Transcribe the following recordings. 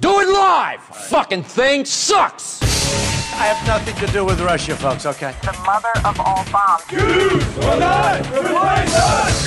Do it live! Fucking thing sucks! I have nothing to do with Russia, folks, okay? The mother of all bombs. You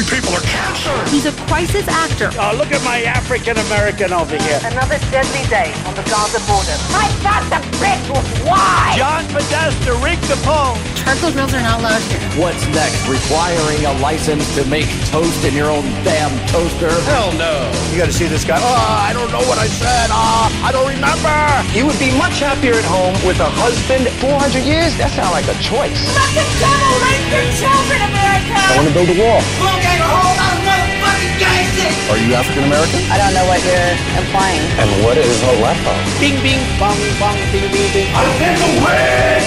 people are cancer! He's a crisis actor. Oh, look at my African American over here. Another deadly day on the Gaza border. I thought the bitch was why? John Podesta rigged the poll. Charcoal grills are not allowed here. What's next? Requiring a license to make toast in your own damn toaster? Hell no! You gotta see this guy. Oh, I don't know what I said. Ah, I don't remember. You would be much happier at home with a husband. 400 years? That sounds like a choice. Fucking devil rape your children, America! I want to build a wall. Okay, hold on, motherfucking gangster! Are you African American? I don't know what you're implying. And what is a leper? Bing, bing, bong, bong, bing, bing, bing. I take away!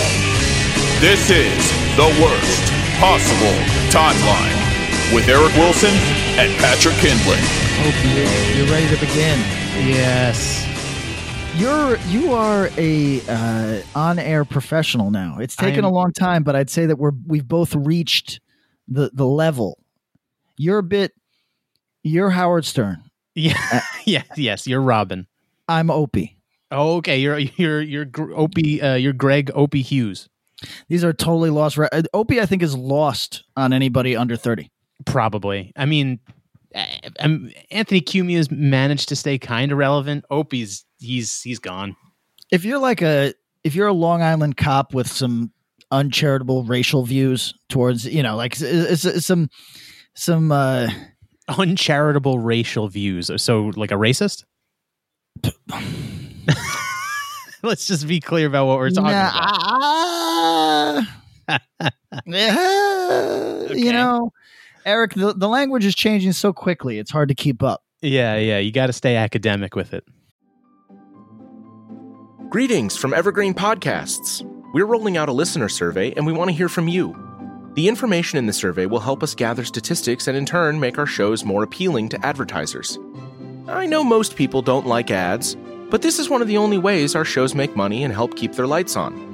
This is the worst possible timeline with Eric Wilson and Patrick Kindley. Hope you, you're ready to begin. Yes. You're you are a uh, on-air professional now. It's taken I'm- a long time, but I'd say that we're we've both reached the the level. You're a bit. You're Howard Stern. Yeah, yeah, yes. You're Robin. I'm Opie. Oh, okay. You're you're you're Gr- Opie. Uh, you're Gregg Opie Hughes. These are totally lost. Re- uh, Opie, I think, is lost on anybody under thirty. Probably. I mean, uh, Anthony Cumia has managed to stay kind of relevant. Opie's he's he's gone. If you're like a if you're a Long Island cop with some uncharitable racial views towards you know like s- s- s- some some uh Uncharitable racial views. So, like a racist. Let's just be clear about what we're talking Nah, about. uh, yeah, You know, Eric, the, the language is changing so quickly; it's hard to keep up. Yeah, yeah. You got to stay academic with it. Greetings from Evergreen Podcasts. We're rolling out a listener survey and we want to hear from you. The information in the survey will help us gather statistics and in turn make our shows more appealing to advertisers. I know most people don't like ads, but this is one of the only ways our shows make money and help keep their lights on.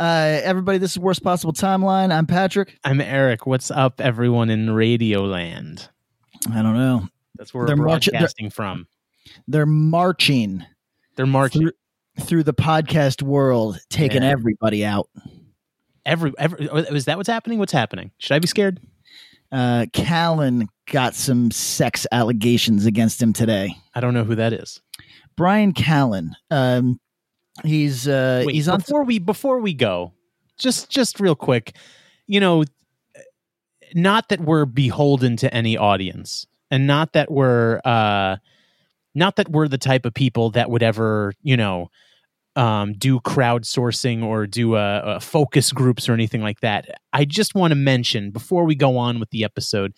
Uh, everybody, this is worst possible timeline. I'm Patrick. I'm Eric. What's up, everyone in Radioland? I don't know. That's where They're we're marching- they're- broadcasting from. They're marching They're marching. through, through the podcast world, taking Yeah. everybody out. Every, every is that what's happening? What's happening? Should I be scared? Uh, Callen got some sex allegations against him today. I don't know who that is. Brian Callen. Um, he's uh, Wait, he's on. before we before we go, just just real quick, you know, not that we're beholden to any audience, and not that we're uh, not that we're the type of people that would ever, you know, um, do crowdsourcing or do uh, uh, focus groups or anything like that. I just want to mention before we go on with the episode,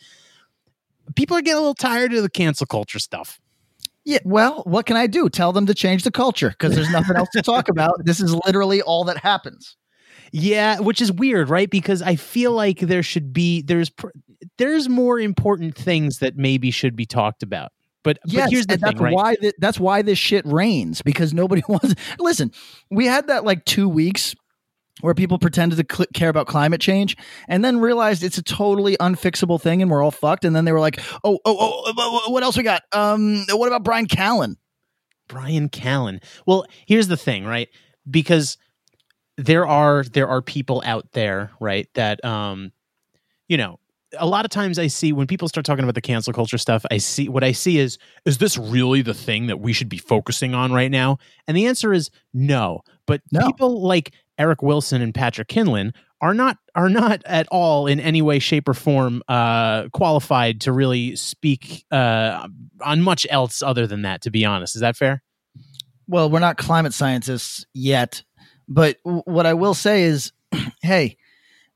people are getting a little tired of the cancel culture stuff. Yeah, well, what can I do? Tell them to change the culture because there's nothing else to talk about. This is literally all that happens. Yeah, which is weird, right? Because I feel like there should be there's pr- there's more important things that maybe should be talked about. But, Yes, but here's the thing, that's right? why th- that's why this shit rains because nobody wants. Listen, we had that like two weeks where people pretended to cl- care about climate change and then realized it's a totally unfixable thing and we're all fucked. And then they were like, "Oh, oh, oh, oh, what else we got? Um, what about Brian Callen?" Brian Callen. Well, here's the thing, right? Because there are there are people out there, right, that um you know, a lot of times I see when people start talking about the cancel culture stuff, I see what I see is is this really the thing that we should be focusing on right now? And the answer is no. But No. people like Eric Wilson and Patrick Kinlan are not are not at all in any way, shape, or form uh, qualified to really speak uh, on much else other than that. To be honest, is that fair? well, we're not climate scientists yet, but w- what I will say is, hey,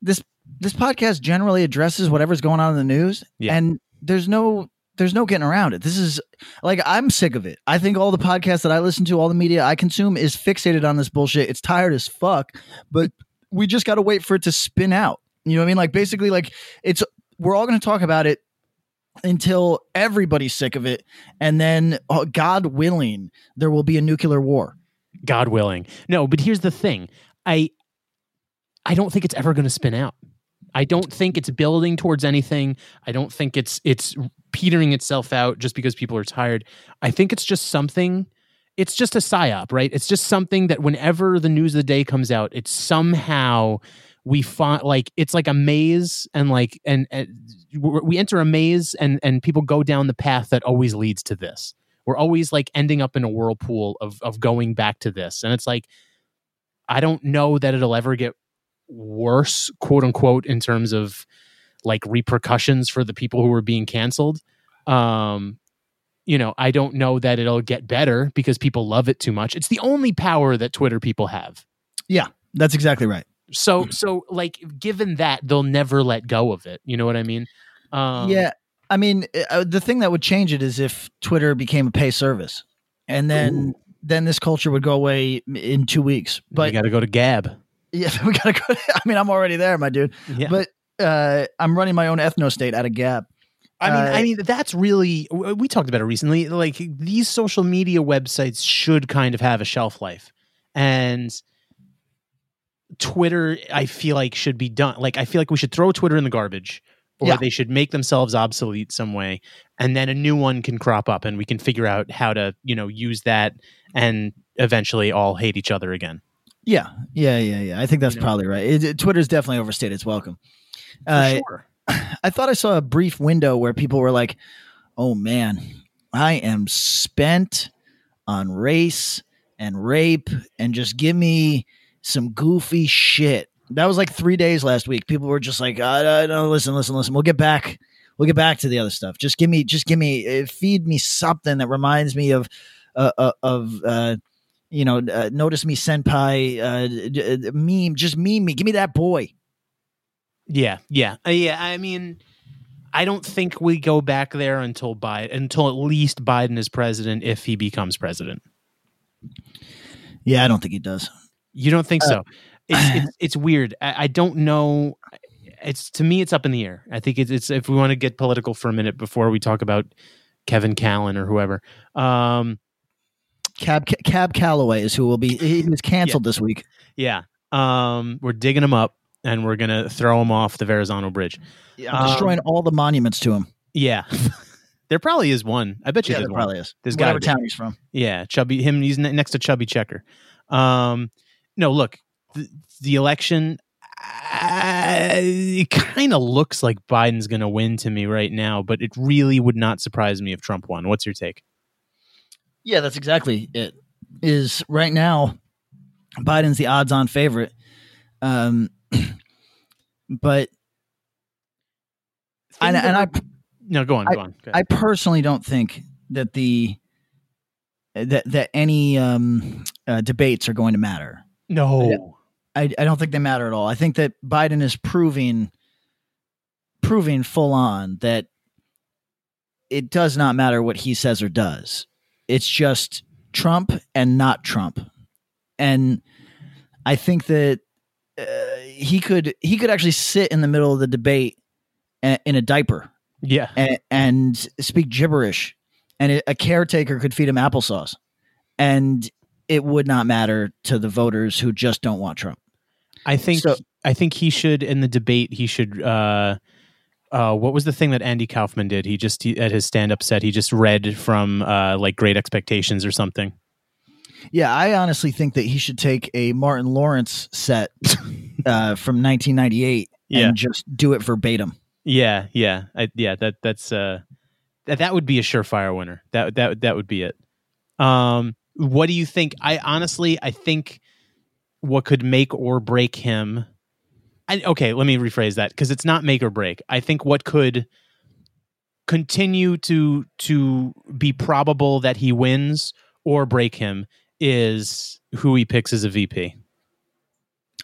this this podcast generally addresses whatever's going on in the news, Yeah. and there's no there's no getting around it. This is like I'm sick of it. I think all the podcasts that I listen to, all the media I consume, is fixated on this bullshit. It's tired as fuck, but we just got to wait for it to spin out. You know what I mean? Like basically, like it's we're all going to talk about it until everybody's sick of it, and then oh, God willing, there will be a nuclear war. God willing. No, but here's the thing. I I don't think it's ever going to spin out. I don't think it's building towards anything. I don't think it's it's petering itself out just because people are tired. I think it's just something it's just a psyop, right? It's just something that whenever the news of the day comes out, it's somehow we find like it's like a maze and like and, and we enter a maze and and people go down the path that always leads to this we're always like ending up in a whirlpool of of going back to this and it's like i don't know that it'll ever get worse quote unquote in terms of like repercussions for the people who are being canceled. Um you know i don't know that it'll get better because people love it too much. It's the only power that twitter people have. Yeah, that's exactly right. so so like given that they'll never let go of it. You know what i mean? Um yeah, I mean, uh, the thing that would change it is if Twitter became a pay service, and then then this culture would go away in two weeks. but But you got to go to gab yeah, we gotta go. I mean, I'm already there, my dude. yeah But uh, I'm running my own ethno state out of gab. I mean, Uh, I mean, that's really. We talked about it recently. Like these social media websites should kind of have a shelf life, and Twitter, I feel like should be done. Like I feel like we should throw Twitter in the garbage, or Yeah. they should make themselves obsolete some way, and then a new one can crop up, and we can figure out how to, you know, use that, and eventually all hate each other again. Yeah, yeah, yeah, yeah. I think that's You know? probably right. It, it- Twitter's definitely overstated its welcome. Uh, sure. I thought I saw a brief window where people were like, "Oh man, I am spent on race and rape, and just give me some goofy shit." That was like three days last week. People were just like, "I, I no, listen, listen, listen. We'll get back. We'll get back to the other stuff. Just give me, just give me, uh, feed me something that reminds me of, uh, uh, of." Uh, you know, uh, notice me senpai uh, d- d- meme. Just meme me. Give me that boy. Yeah, yeah, Uh, yeah. I mean, I don't think we go back there until Biden, until at least Biden is president, if he becomes president. Yeah, I don't think he does. You don't think Uh, so? It's, it's it's weird. I, I don't know. It's to me, it's up in the air. I think it's, it's if we want to get political for a minute before we talk about Kevin Callan or whoever. Um, Cab Cab Calloway is who will be. He was canceled this week. yeah, um, we're digging him up and we're gonna throw him off the Verrazano Bridge. I'm destroying all the monuments to him. Yeah, there probably is one. I bet you Yeah, there's there one. probably is. There's Whatever gotta town he's from. Yeah, chubby him. He's ne- next to Chubby Checker. Um, no, look, the, the election. Uh, it kind of looks like Biden's going to win to me right now, but it really would not surprise me if Trump won. What's your take? Yeah, that's exactly it. Is right now, Biden's the odds-on favorite. Um, but and, and I no, go on, go on. Go I personally don't think that the that that any um, uh, debates are going to matter. no, I, I don't think they matter at all. I think that Biden is proving proving full on that it does not matter what he says or does. It's just Trump and not Trump. And I think that uh, he could he could actually sit in the middle of the debate a- in a diaper yeah, and, and speak gibberish, and a caretaker could feed him applesauce, and it would not matter to the voters who just don't want Trump. I think So- I think he should in the debate. He should. uh uh, what was the thing that Andy Kaufman did? He just he, at his stand-up set, he just read from uh, like Great Expectations or something. Yeah, I honestly think that he should take a Martin Lawrence set uh, from 1998 Yeah. and just do it verbatim. Yeah, yeah, I, yeah. That that's uh, that that would be a surefire winner. That that that would be it. Um, what do you think? I honestly, I think what could make or break him. I, okay, let me rephrase that because it's not make or break. I think what could continue to to be probable that he wins or break him is who he picks as a VP.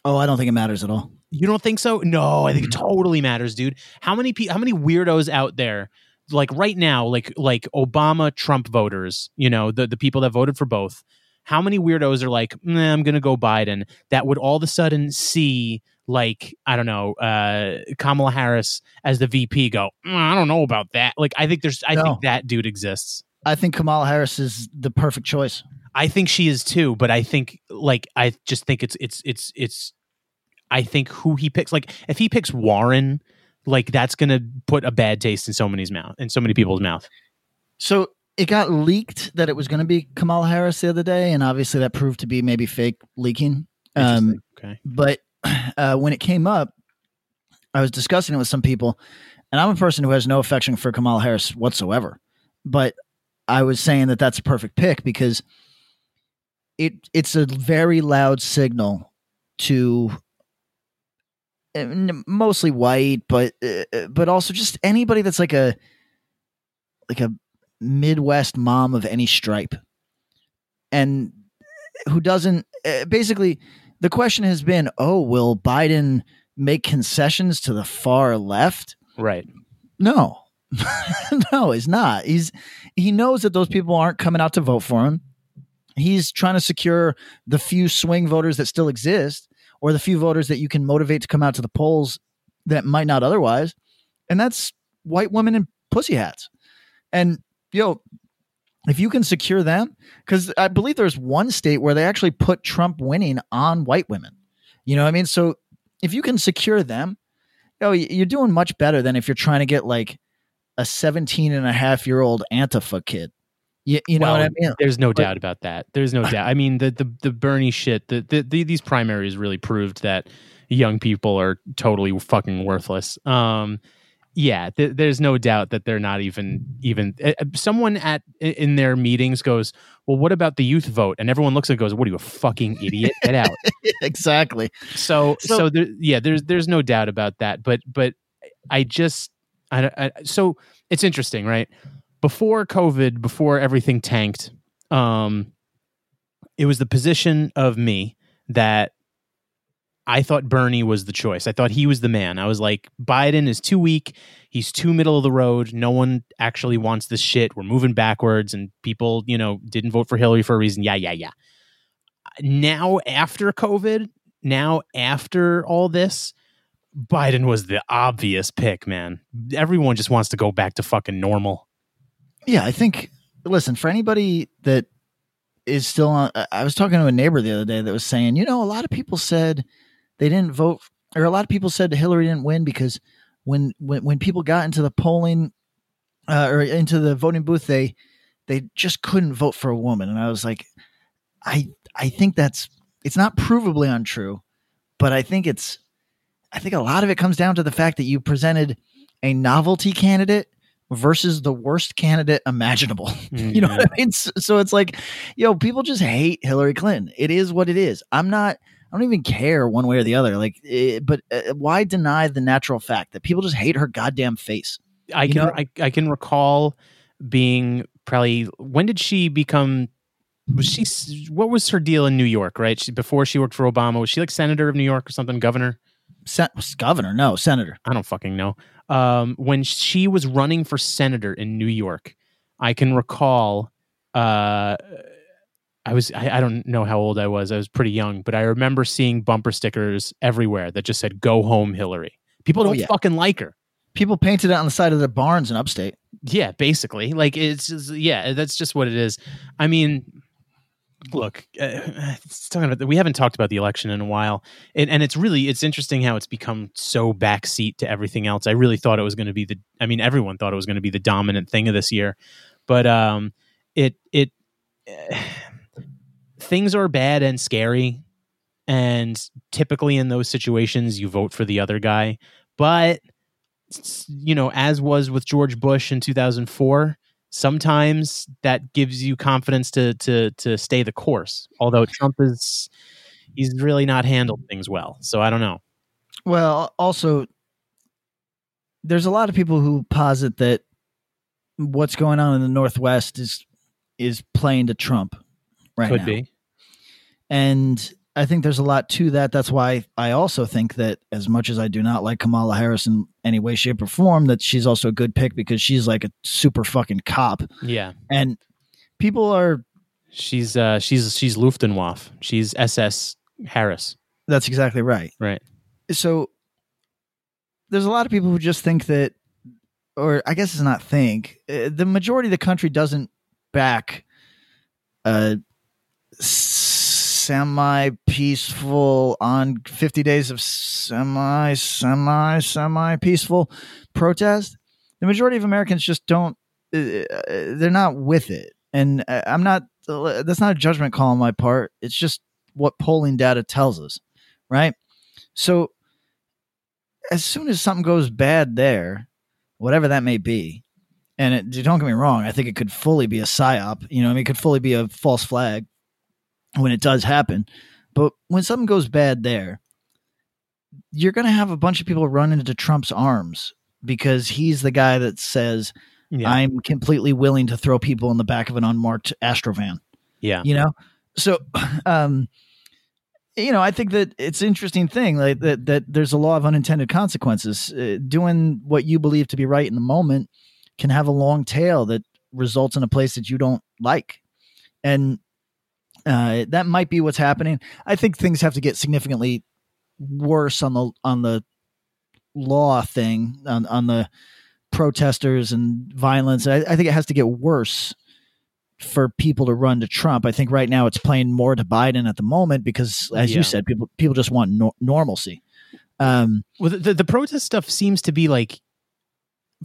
Oh, I don't think it matters at all. You don't think so? No, I think it totally matters, dude. How many pe- how many weirdos out there like right now like like Obama Trump voters, you know, the the people that voted for both. How many weirdos are like, nah, I'm going to go Biden that would all of a sudden see like I don't know, uh Kamala Harris as the VP go, mm, I don't know about that. Like I think there's I No. think that dude exists. I think Kamala Harris is the perfect choice. I think she is too, but I think like I just think it's it's it's it's I think who he picks like if he picks Warren, like that's gonna put a bad taste in so many's mouth in so many people's mouth. So it got leaked that it was going to be Kamala Harris the other day, and obviously that proved to be maybe fake leaking. Um, okay. but uh, when it came up, I was discussing it with some people, and I'm a person who has no affection for Kamala Harris whatsoever. But I was saying that that's a perfect pick because it it's a very loud signal to uh, mostly white, but uh, but also just anybody that's like a like a Midwest mom of any stripe, and who doesn't basically the question has been, oh, will Biden make concessions to the far left? Right. No, no, he's not. He's he knows that those people aren't coming out to vote for him. He's trying to secure the few swing voters that still exist, or the few voters that you can motivate to come out to the polls that might not otherwise, and that's white women in pussy hats. And yo, if you can secure them, because I believe there's one state where they actually put Trump winning on white women. You know what I mean? So if you can secure them, yo, y- you're doing much better than if you're trying to get like a 17 and a half year old Antifa kid. You, you know Well, what I mean? There's no But- doubt about that. There's no doubt. I mean, the the the Bernie shit. The, the, the these primaries really proved that young people are totally fucking worthless. Um, yeah, th- there's no doubt that they're not even even. uh, someone at in their meetings goes, "Well, what about the youth vote?" And everyone looks and goes, "What are you a fucking idiot? Get out!" exactly. So, so, So- there, yeah, there's there's no doubt about that. But but I just I, I so it's interesting, right? Before COVID, before everything tanked, um, it was the position of me that I thought Bernie was the choice. I thought he was the man. I was like, Biden is too weak. He's too middle of the road. No one actually wants this shit. We're moving backwards, and people, you know, didn't vote for Hillary for a reason. Yeah, yeah, yeah. Now, after COVID, now after all this, Biden was the obvious pick, man. Everyone just wants to go back to fucking normal. Yeah, I think. Listen, for anybody that is still on, I- was talking to a neighbor the other day that was saying, you know, a lot of people said they didn't vote, or a lot of people said Hillary didn't win because when when when people got into the polling uh, or into the voting booth, they they just couldn't vote for a woman, and I was like, I I think that's it's not provably untrue, but I think it's I think a lot of it comes down to the fact that you presented a novelty candidate versus the worst candidate imaginable. you know what I mean? So, so it's like, yo, people just hate Hillary Clinton. It is what it is. I'm not. I don't even care one way or the other. Like, eh, but uh, why deny the natural fact that people just hate her goddamn face? I You can I, I can recall being probably when did she become was she what was her deal in New York right she, before she worked for Obama was she like senator of New York or something governor Sen- governor, no senator. I don't fucking know um, when she was running for senator in New York I can recall uh, I was I, I don't know how old I was. I was pretty young but I remember seeing bumper stickers everywhere that just said go home Hillary. People Oh, don't yeah. fucking like her. People painted it on the side of their barns in upstate. yeah basically. Like it's just, yeah that's just what it is. I mean look uh, talking about we haven't talked about the election in a while and, and it's really it's interesting how it's become so backseat to everything else. I really thought it was going to be the i mean everyone thought it was going to be the dominant thing of this year but um it it things are bad and scary and typically in those situations you vote for the other guy but you know, as was with George Bush in 2004, sometimes that gives you confidence to to to stay the course. Although Trump is he's really not handled things well. So I don't know. Well, also, there's a lot of people who posit that what's going on in the Northwest is is playing to Trump right Could now. be. And I think there's a lot to that. That's why I also think that as much as I do not like Kamala Harris in any way, shape, or form, that she's also a good pick because she's like a super fucking cop. Yeah. And people are She's uh she's she's Luftwaffe. She's SS Harris. that's exactly right. Right. so there's a lot of people who just think that or i guess it's not think uh, the majority of the country doesn't back a semi peaceful on 50 days of semi semi semi peaceful protest the majority of americans just don't uh, uh, they're not with it. And uh, i'm not that's not a judgment call on my part. It's just what polling data tells us right? So as soon as something goes bad there, whatever that may be, and it, don't get me wrong, I think it could fully be a psyop. You know, I mean, it could fully be a false flag when it does happen. But when something goes bad there, you're going to have a bunch of people run into Trump's arms because he's the guy that says, Yeah. "I'm completely willing to throw people in the back of an unmarked Astrovan." yeah. you know so um you know i think that it's an interesting thing like that that there's a law of unintended consequences uh, doing what you believe to be right in the moment can have a long tail that results in a place that you don't like and uh that might be what's happening i think things have to get significantly worse on the on the law thing on on the protesters and violence i, I think it has to get worse for people to run to Trump. I think right now it's playing more to Biden at the moment because, as Yeah. you said, people people just want nor- normalcy. Um, Well, the, the the protest stuff seems to be like,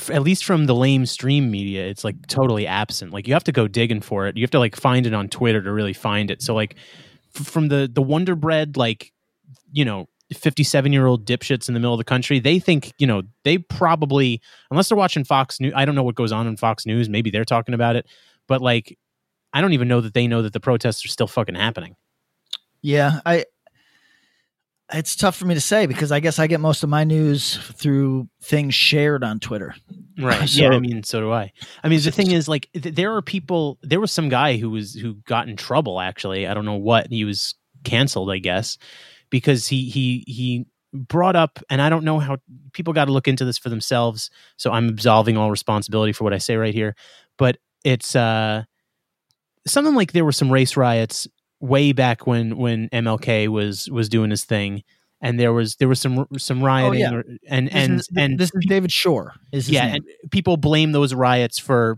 at least from the lame stream media, it's like totally absent. Like you have to go digging for it. You have to like find it on Twitter to really find it. So like, f- from the the Wonder Bread, like, you know, fifty seven year old dipshits in the middle of the country, they think you know they probably unless they're watching Fox News. I don't know what goes on in Fox News. Maybe they're talking about it, but like, I don't even know that they know that the protests are still fucking happening. yeah, I. It's tough for me to say because I guess I get most of my news through things shared on Twitter. Right. So- yeah. I mean, so do I. I mean, the thing is, like, th- there are people. There was some guy who was who got in trouble. Actually, I don't know what he was canceled. I guess because he he he brought up, and I don't know how people got to look into this for themselves. So I'm absolving all responsibility for what I say right here. But it's uh something like there were some race riots way back when when MLK was was doing his thing. And there was there was some some rioting, yeah. or, and This and is, and this is David Shor. Is yeah, name. and people blame those riots for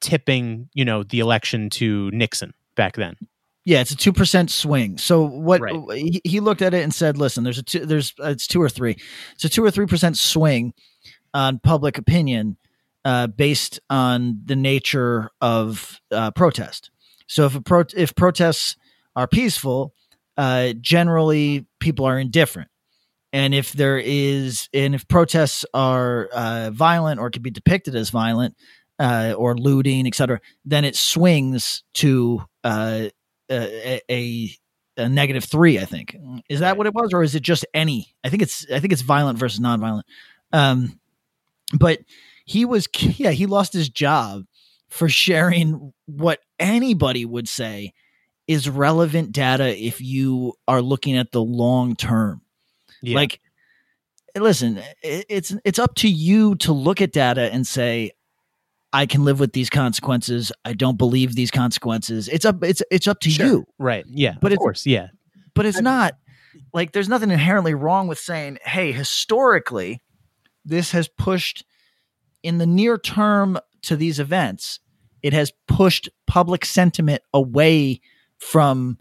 tipping, you know, the election to Nixon back then. Yeah, it's a two percent swing. So what Right. he, he looked at it and said, "Listen, there's a two, there's uh, it's two or three. It's a two or three percent swing on public opinion uh, based on the nature of uh, protest. So if a pro- if protests are peaceful, uh, generally people are indifferent." And if there is, and if protests are uh, violent or can be depicted as violent, uh, or looting, etc., then it swings to uh, a, a a negative three. I think is that what it was, or is it just any? I think it's I think it's violent versus nonviolent. Um, but he was yeah he lost his job for sharing what anybody would say is relevant data if you are looking at the long term. Yeah. Like, listen, it's it's up to you to look at data and say, I can live with these consequences. I don't believe these consequences. It's up it's it's up to Sure. you. right? Yeah, But of it's- course, yeah, But it's not like there's nothing inherently wrong with saying, hey, historically, this has pushed in the near term to these events, it has pushed public sentiment away from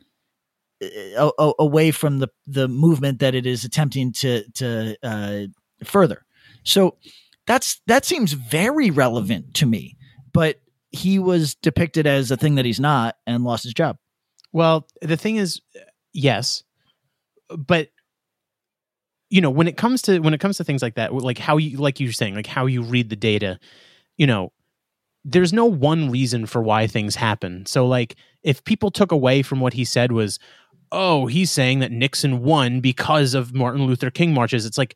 uh, away from the the movement that it is attempting to to uh, further. So that's that seems very relevant to me. But he was depicted as a thing that he's not and lost his job. Well, the thing is, yes, but you know when it comes to when it comes to things like that like how you like you're saying like how you read the data you know there's no one reason for why things happen so like if people took away from what he said was oh he's saying that nixon won because of martin luther king marches it's like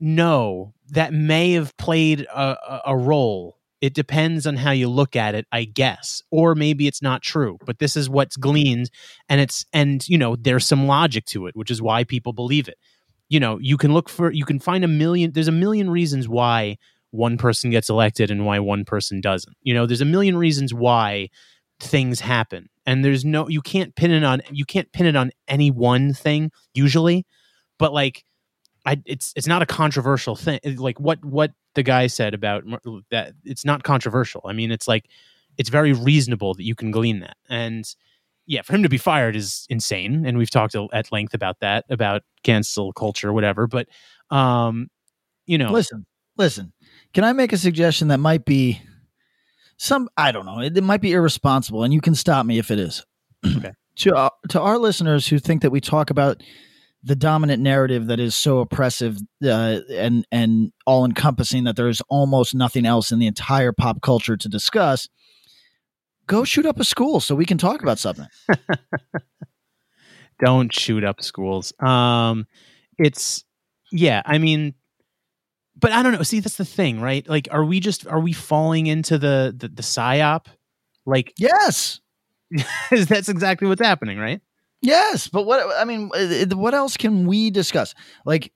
no that may have played a, a, role. It depends on how you look at it i guess or maybe it's not true but this is what's gleaned and it's and you know there's some logic to it which is why people believe it. You know you can look for you can find a million there's a million reasons why one person gets elected and why one person doesn't. You know there's a million reasons why things happen and there's no you can't pin it on you can't pin it on any one thing usually but like I, it's it's not a controversial thing. Like what what the guy said about that, it's not controversial. I mean, it's like it's very reasonable that you can glean that. And yeah, for him to be fired is insane, and we've talked at length about that, about cancel culture, whatever. But um, you know, listen, listen. Can I make a suggestion that might be some? I don't know. It, it might be irresponsible, and you can stop me if it is. Okay. to uh, to our listeners who think that we talk about the dominant narrative that is so oppressive uh, and and all encompassing that there's almost nothing else in the entire pop culture to discuss go shoot up a school so we can talk about something don't shoot up schools um it's yeah i mean but i don't know. See that's the thing right? Like are we just are we falling into the the, the psyop? Like yes. that's exactly what's happening right? Yes, but what I mean, uh, what else can we discuss? Like,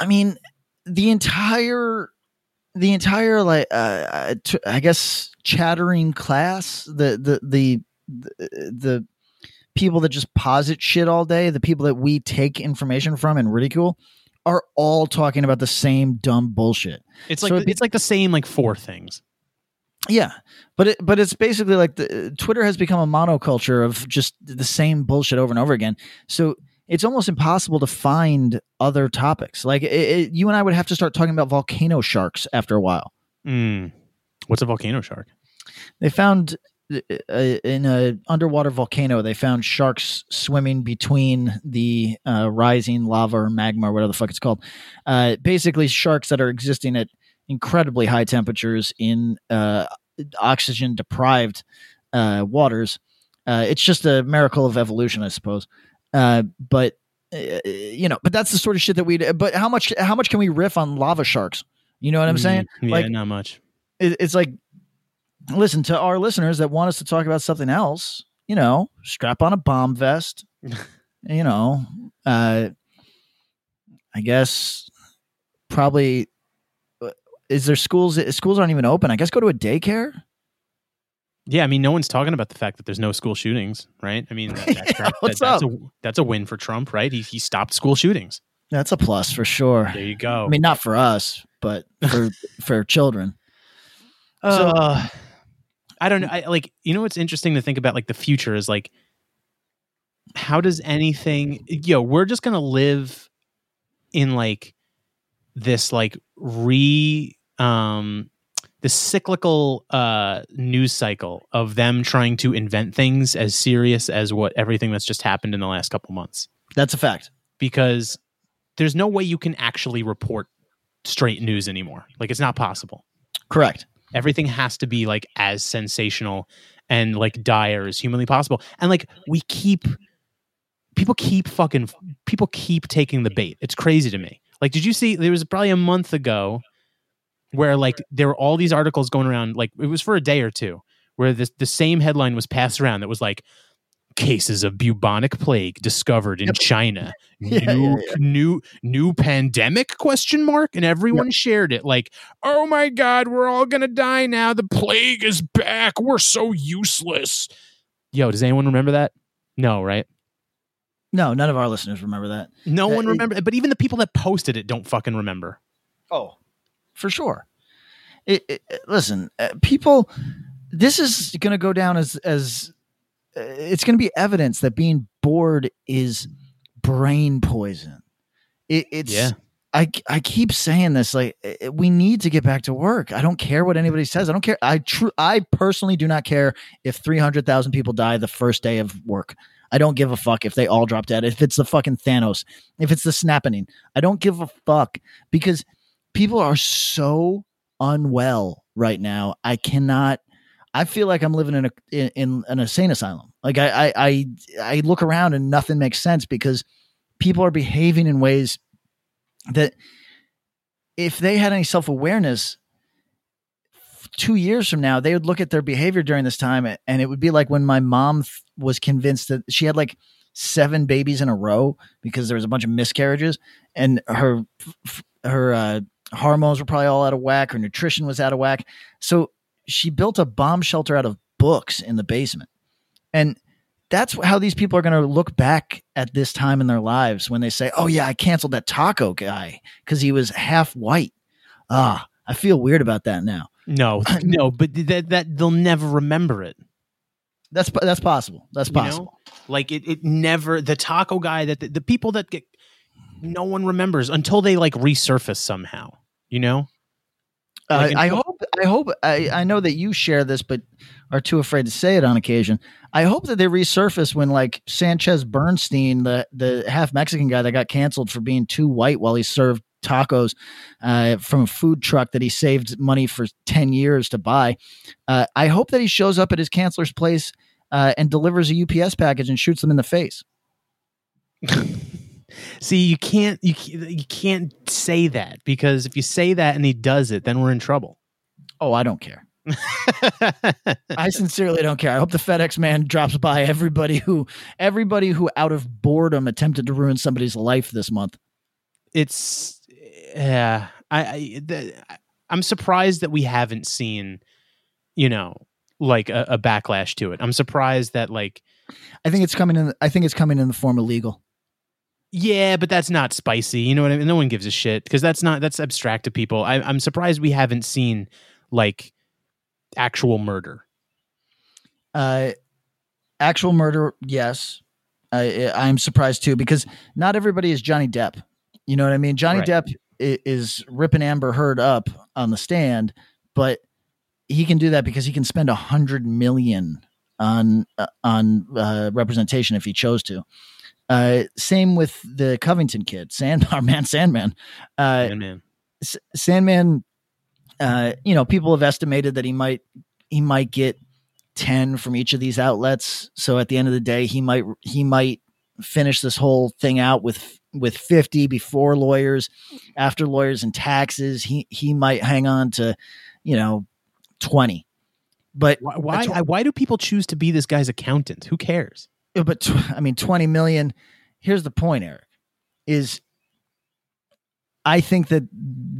I mean, the entire, the entire like, uh, uh I guess, chattering class, the the the, the people that just posit shit all day, the people that we take information from and ridicule, are all talking about the same dumb bullshit. It's like so it's like the same like four things. Yeah, but it, but it's basically like the Twitter has become a monoculture of just the same bullshit over and over again. So it's almost impossible to find other topics. Like it, it, you and I would have to start talking about volcano sharks after a while. Mm. What's a volcano shark? They found in a underwater volcano. They found sharks swimming between the uh, rising lava or magma or whatever the fuck it's called. Uh, basically, sharks that are existing at incredibly high temperatures in uh, oxygen deprived uh, waters. Uh, it's just a miracle of evolution, I suppose. Uh, but uh, you know, but that's the sort of shit that we. But how much? How much can we riff on lava sharks? You know what I'm saying? Mm, yeah, like, not much. It, it's like, listen to our listeners that want us to talk about something else. You know, strap on a bomb vest. you know, uh, I guess probably is there schools? Schools aren't even open. I guess go to a daycare. Yeah, I mean, no one's talking about the fact that there's no school shootings, right? I mean, that, that's, yeah, that, that's a that's a win for Trump, right? He he stopped school shootings. That's a plus for sure. There you go. I mean, not for us, but for for children. Uh, so, I don't know. I, like, you know, what's interesting to think about, like the future is like, how does anything? Yo, we're just gonna live in like this like re um the cyclical uh news cycle of them trying to invent things as serious as what everything that's just happened in the last couple months. That's a fact. Because there's no way you can actually report straight news anymore. Like it's not possible. Correct. Everything has to be like as sensational and like dire as humanly possible. And like we keep people keep fucking people keep taking the bait. It's crazy to me. Like, did you see? There was probably a month ago where like there were all these articles going around. Like, it was for a day or two where this the same headline was passed around that was like cases of bubonic plague discovered in yep. China. yeah, new yeah, yeah. new new pandemic question mark and everyone yep. shared it like, "Oh my god, we're all going to die now. The plague is back. We're so useless." Yo, does anyone remember that? No, right? No, none of our listeners remember that. No one remember, but even the people that posted it don't fucking remember. Oh, for sure. It, it, listen, uh, people. This is going to go down as as it's going to be evidence that being bored is brain poison. It, it's Yeah. I I keep saying this like we need to get back to work. I don't care what anybody says. I don't care. I true. I personally do not care if three hundred thousand people die the first day of work. I don't give a fuck if they all drop dead. If it's the fucking Thanos, if it's the snapping, I don't give a fuck because people are so unwell right now. I cannot. I feel like I'm living in a in, in an insane asylum. Like I, I I I look around and nothing makes sense because people are behaving in ways that if they had any self awareness, two years from now, they would look at their behavior during this time, and it would be like when my mom th- was convinced that she had like seven babies in a row because there was a bunch of miscarriages, and her her uh, hormones were probably all out of whack. Her nutrition was out of whack, so she built a bomb shelter out of books in the basement, and that's how these people are going to look back at this time in their lives when they say, "Oh yeah, I canceled that taco guy because he was half white." Ah, I feel weird about that now. No, no, but that that they'll never remember it. That's that's possible. That's possible. You know? Like it, it never the taco guy that the, the people that get no one remembers until they like resurface somehow. You know. Uh, I hope. I hope. I, I know that you share this, but are too afraid to say it on occasion. I hope that they resurface when like Sanchez Bernstein, the the half Mexican guy that got canceled for being too white while he served tacos uh, from a food truck that he saved money for 10 years to buy. Uh, I hope that he shows up at his canceler's place uh, and delivers a UPS package and shoots them in the face. See, you can't you you can't say that because if you say that and he does it, then we're in trouble. Oh, I don't care. I sincerely don't care. I hope the FedEx man drops by everybody who everybody who out of boredom attempted to ruin somebody's life this month. It's yeah, I, I the, I'm surprised that we haven't seen, you know, like a, a, backlash to it. I'm surprised that like, I think it's coming in. I think it's coming in the form of legal. Yeah, but that's not spicy. You know what I mean? No one gives a shit because that's not that's abstract to people. I, I'm surprised we haven't seen like actual murder. Uh, actual murder, yes. I, I'm surprised too because not everybody is Johnny Depp. You know what I mean? Johnny right. Depp is ripping Amber Heard up on the stand, but he can do that because he can spend a hundred million on uh, on uh, representation if he chose to. Uh, same with the Covington kid, Sand, our man Sandmann. Uh, Sandmann. S- Sandmann. Uh, you know, people have estimated that he might he might get ten from each of these outlets. So at the end of the day, he might he might finish this whole thing out with with 50 before lawyers after lawyers and taxes he he might hang on to you know 20 but why why, tw- why do people choose to be this guy's accountant who cares but i mean 20 million here's the point eric is i think that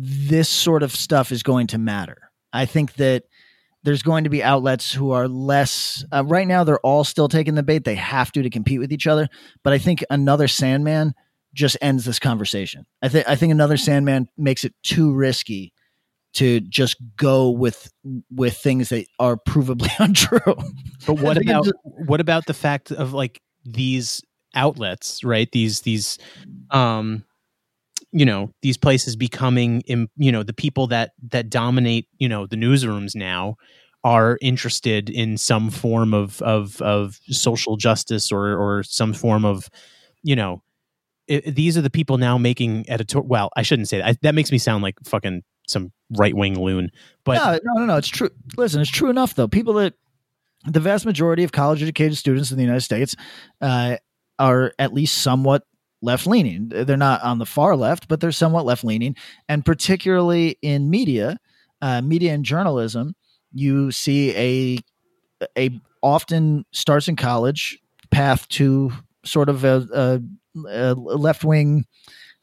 this sort of stuff is going to matter. I think that there's going to be outlets who are less uh, right now they're all still taking the bait. They have to to compete with each other. But i think another Sandmann just ends this conversation. I think i think another Sandmann makes it too risky to just go with with things that are provably untrue. But what about just, what about the fact of like these outlets right? These these um you know these places becoming you know the people that that dominate you know the newsrooms now are interested in some form of of of social justice or or some form of you know it, these are the people now making editor well i shouldn't say that. I, that makes me sound like fucking some right-wing loon but no, no no no it's true listen it's true enough though people that the vast majority of college educated students in the united states uh, are at least somewhat left leaning. They're not on the far left, but they're somewhat left leaning. And particularly in media, uh, media and journalism, you see a a often starts in college path to sort of a, a, a left wing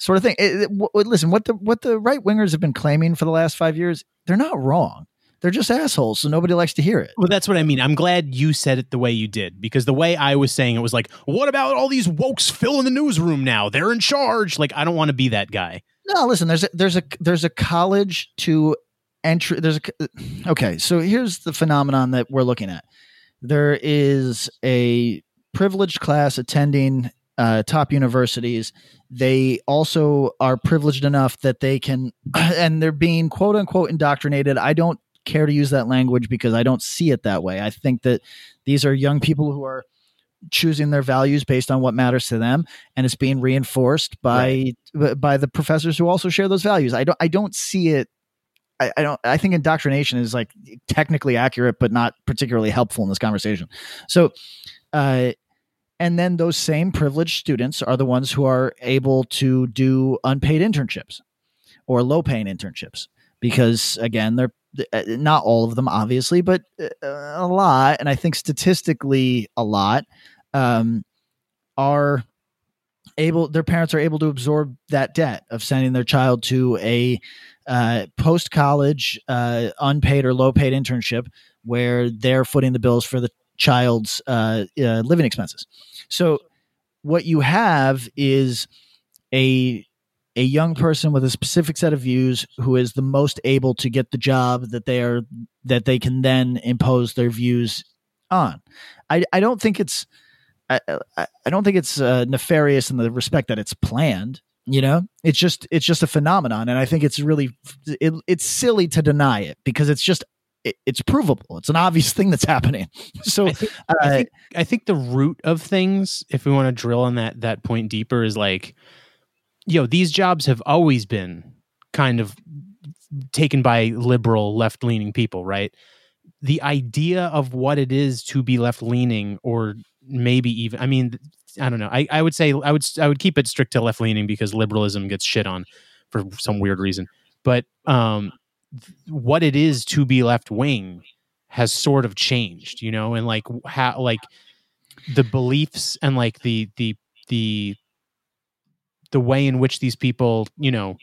sort of thing. It, it, w- listen, what the what the right wingers have been claiming for the last five years, they're not wrong they're just assholes, so nobody likes to hear it. Well, that's what I mean. I'm glad you said it the way you did because the way I was saying it was like, what about all these wokes filling the newsroom now? They're in charge. Like, I don't want to be that guy. No, listen. There's a, there's a there's a college to entry. There's a okay. So here's the phenomenon that we're looking at. There is a privileged class attending uh, top universities. They also are privileged enough that they can, and they're being quote unquote indoctrinated. I don't care to use that language because I don't see it that way. I think that these are young people who are choosing their values based on what matters to them and it's being reinforced by right. by the professors who also share those values i don't i don't see it I, I, don't i think indoctrination is like technically accurate but not particularly helpful in this conversation so uh and then those same privileged students are the ones who are able to do unpaid internships or low paying internships because again they're uh, not all of them obviously but uh, a lot and i think statistically a lot um, are able their parents are able to absorb that debt of sending their child to a uh, post college uh, unpaid or low paid internship where they're footing the bills for the child's uh, uh, living expenses so what you have is a a young person with a specific set of views who is the most able to get the job that they are that they can then impose their views on. I I don't think it's I I, don't think it's uh, nefarious in the respect that it's planned. You know, it's just it's just a phenomenon, and I think it's really it, it's silly to deny it because it's just it, it's provable. It's an obvious thing that's happening. So I think, uh, I think, I think the root of things, if we want to drill on that that point deeper, is like you know these jobs have always been kind of taken by liberal left leaning people right the idea of what it is to be left leaning or maybe even i mean i don't know I, I would say i would i would keep it strict to left leaning because liberalism gets shit on for some weird reason but um what it is to be left wing has sort of changed you know and like how like the beliefs and like the the the the way in which these people, you know,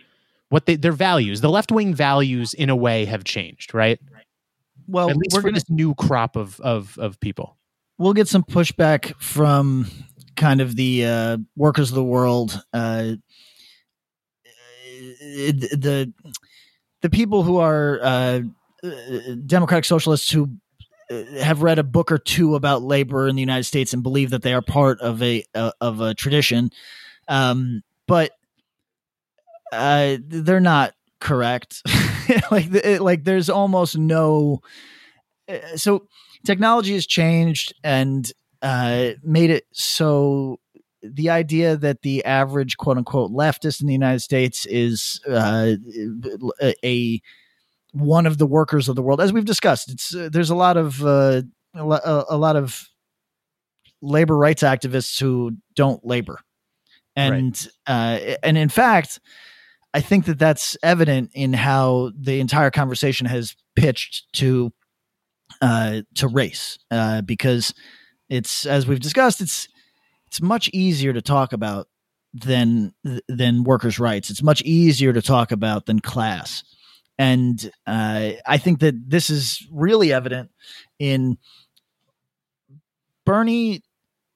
what they, their values, the left wing values in a way have changed, right? Well, at least we're for gonna, this new crop of of of people. We'll get some pushback from kind of the uh, workers of the world, uh, the the people who are uh, democratic socialists who uh, have read a book or two about labor in the United States and believe that they are part of a uh, of a tradition. Um, but uh, they're not correct. like it, like there's almost no. Uh, so technology has changed and uh, made it so the idea that the average quote unquote leftist in the United States is uh, a one of the workers of the world, as we've discussed, it's uh, there's a lot of uh, a, a, lot of labor rights activists who don't labor, and right. uh, and in fact, I think that that's evident in how the entire conversation has pitched to uh, to race uh, because it's as we've discussed it's it's much easier to talk about than than workers' rights. It's much easier to talk about than class, and uh, I think that this is really evident in Bernie.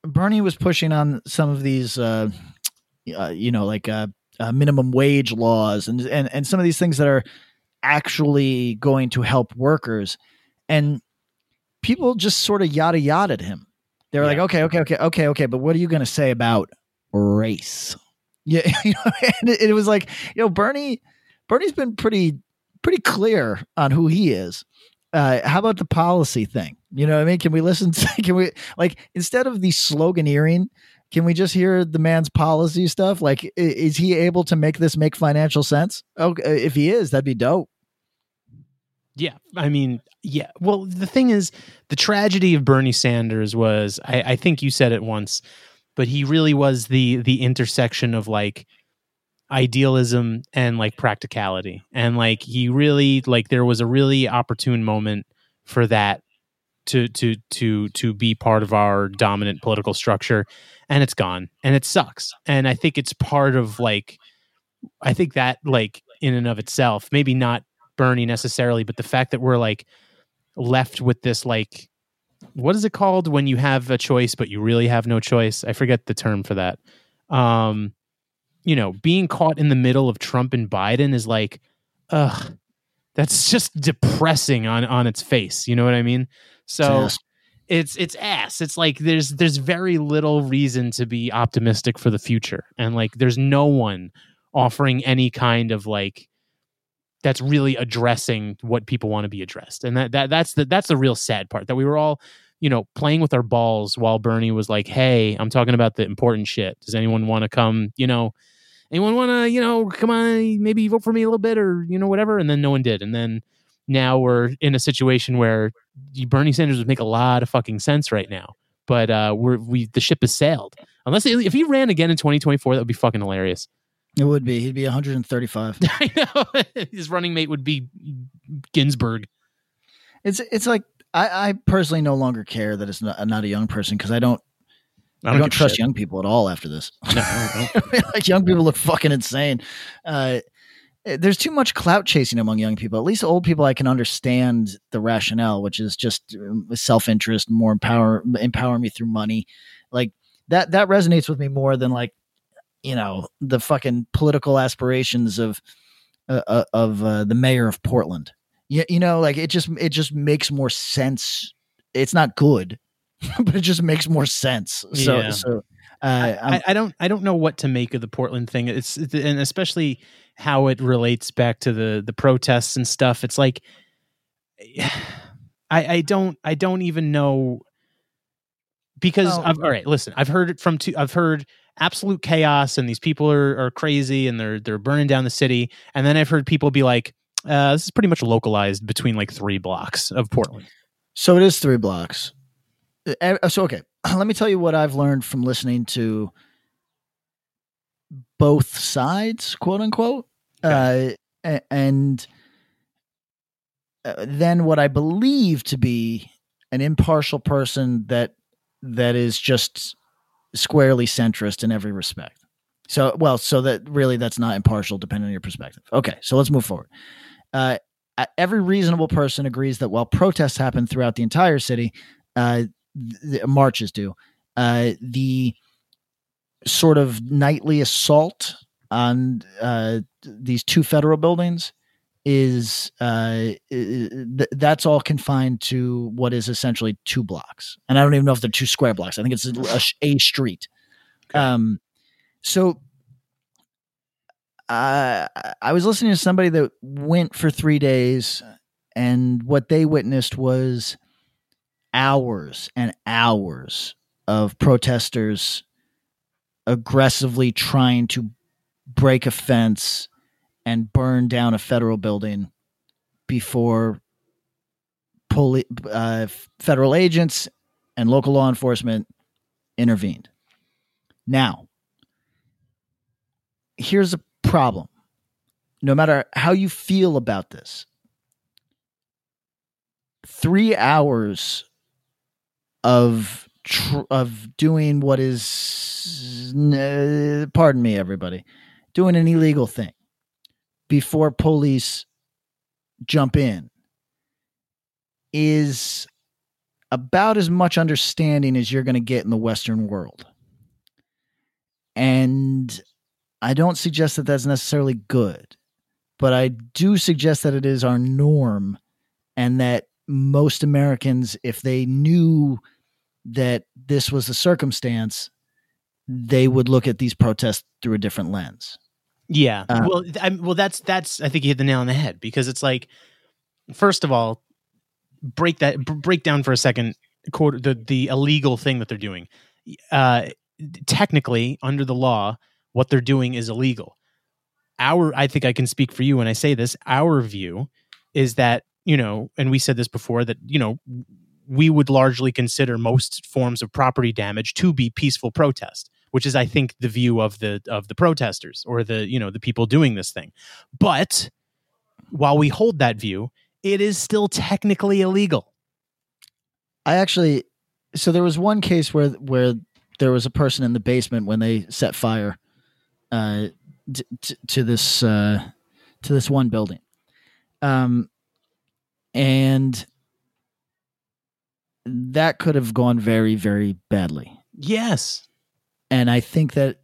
Bernie was pushing on some of these uh, uh, you know, like uh, uh, minimum wage laws and, and and some of these things that are actually going to help workers. And people just sort of yada yada at him. They were yeah. like, okay, okay, okay, okay, okay, but what are you going to say about race? Yeah, you know, and it, it was like, you know, Bernie, Bernie's been pretty pretty clear on who he is. Uh, how about the policy thing? You know, what I mean, can we listen? To, can we like instead of the sloganeering can we just hear the man's policy stuff? Like, is he able to make this make financial sense? Okay, uh, if he is, that'd be dope. Yeah, I mean, yeah. Well, the thing is, the tragedy of Bernie Sanders was, I, I think you said it once, but he really was the the intersection of like idealism and like practicality, and like he really like there was a really opportune moment for that to to to to be part of our dominant political structure and it's gone and it sucks and i think it's part of like i think that like in and of itself maybe not bernie necessarily but the fact that we're like left with this like what is it called when you have a choice but you really have no choice? I forget the term for that. Um you know being caught in the middle of trump and biden is like ugh that's just depressing on on its face you know what i mean? So it's it's ass. It's like there's there's very little reason to be optimistic for the future, and like there's no one offering any kind of like that's really addressing what people want to be addressed, and that that that's the that's the real sad part that we were all you know, playing with our balls while Bernie was like, "Hey, I'm talking about the important shit. Does anyone want to come? You know, anyone want to, you know, come on, maybe vote for me a little bit, or you know, whatever." And then no one did. And then now we're in a situation where Bernie Sanders would make a lot of fucking sense right now, but uh, we're we the ship has sailed. Unless if he ran again in 2024, that would be fucking hilarious. It would be. He'd be 135. I know. His running mate would be Ginsburg. It's it's like I, I personally no longer care that it's not, not a young person because I don't I don't, I don't trust shit. young people at all after this. No, like young people look fucking insane. Uh, eh, there's too much clout chasing among young people. At least old people, I can understand the rationale, which is just um, self interest, more empower empower me through money. Like that that resonates with me more than like you know the fucking political aspirations of uh, uh of uh, the mayor of Portland. You, you know, like it just it just makes more sense. It's not good, but it just makes more sense. So yeah. so uh, I, I, don't I don't know what to make of the Portland thing. It's and especially how it relates back to the the protests and stuff. It's like I I don't I don't even know because oh. I've, all right. Listen, I've heard it from two. I've heard absolute chaos and these people are are crazy and they're they're burning down the city. And then I've heard people be like, uh, this is pretty much localized between like three blocks of Portland. So it is three blocks. Uh, so okay, let me tell you what I've learned from listening to both sides, quote unquote, okay. uh, and uh, then what I believe to be an impartial person that that is just squarely centrist in every respect. So, well, so that really that's not impartial depending on your perspective. Okay, so let's move forward. Uh, every reasonable person agrees that while protests happen throughout the entire city, uh, the marches do. Uh, the sort of nightly assault on uh, these two federal buildings is uh, th- that's all confined to what is essentially two blocks, and I don't even know if they're two square blocks. I think it's a, a street. Okay. Um, so uh, I was listening to somebody that went for three days, and what they witnessed was hours and hours of protesters aggressively trying to break a fence and burn down a federal building before poli- uh, federal agents and local law enforcement intervened. Now, here's a problem. No matter how you feel about this, three hours of tr- of doing what is, uh, pardon me, everybody, doing an illegal thing before police jump in is about as much understanding as you're going to get in the Western world. And I don't suggest that that's necessarily good, but I do suggest that it is our norm and that most Americans, if they knew that this was the circumstance, they would look at these protests through a different lens. Yeah. Uh, well, I, well, that's that's I think you hit the nail on the head because it's like, first of all, break that break down for a second. Quote the the illegal thing that they're doing. Uh, technically, under the law, what they're doing is illegal. Our, I think I can speak for you when I say this. Our view is that you know, and we said this before that you know we would largely consider most forms of property damage to be peaceful protest which is I think the view of the of the protesters or the you know the people doing this thing. But while we hold that view, it is still technically illegal. I actually so there was one case where where there was a person in the basement when they set fire uh, t- t- to this uh, to this one building. Um and that could have gone very very badly. Yes and I think that,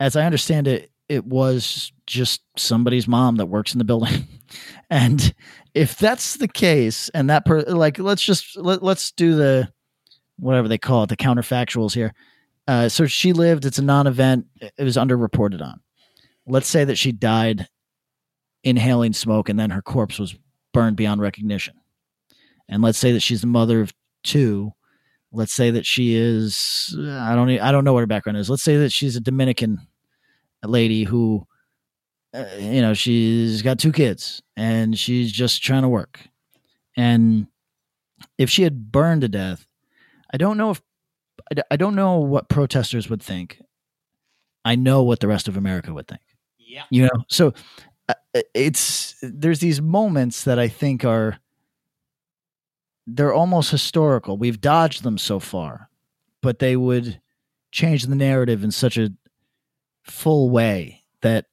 as I understand it, it was just somebody's mom that works in the building. and if that's the case, and that per like, let's just let, let's do the whatever they call it, the counterfactuals here. Uh, so she lived. It's a non-event. It was underreported on. Let's say that she died inhaling smoke, and then her corpse was burned beyond recognition. And let's say that she's the mother of two, let's say that she is I don't I don't know what her background is. Let's say that she's a Dominican lady who uh, you know, she's got two kids and she's just trying to work. And if she had burned to death, I don't know if I don't know what protesters would think. I know what the rest of America would think. Yeah. You know, so uh, it's there's these moments that I think are they're almost historical. We've dodged them so far, but they would change the narrative in such a full way that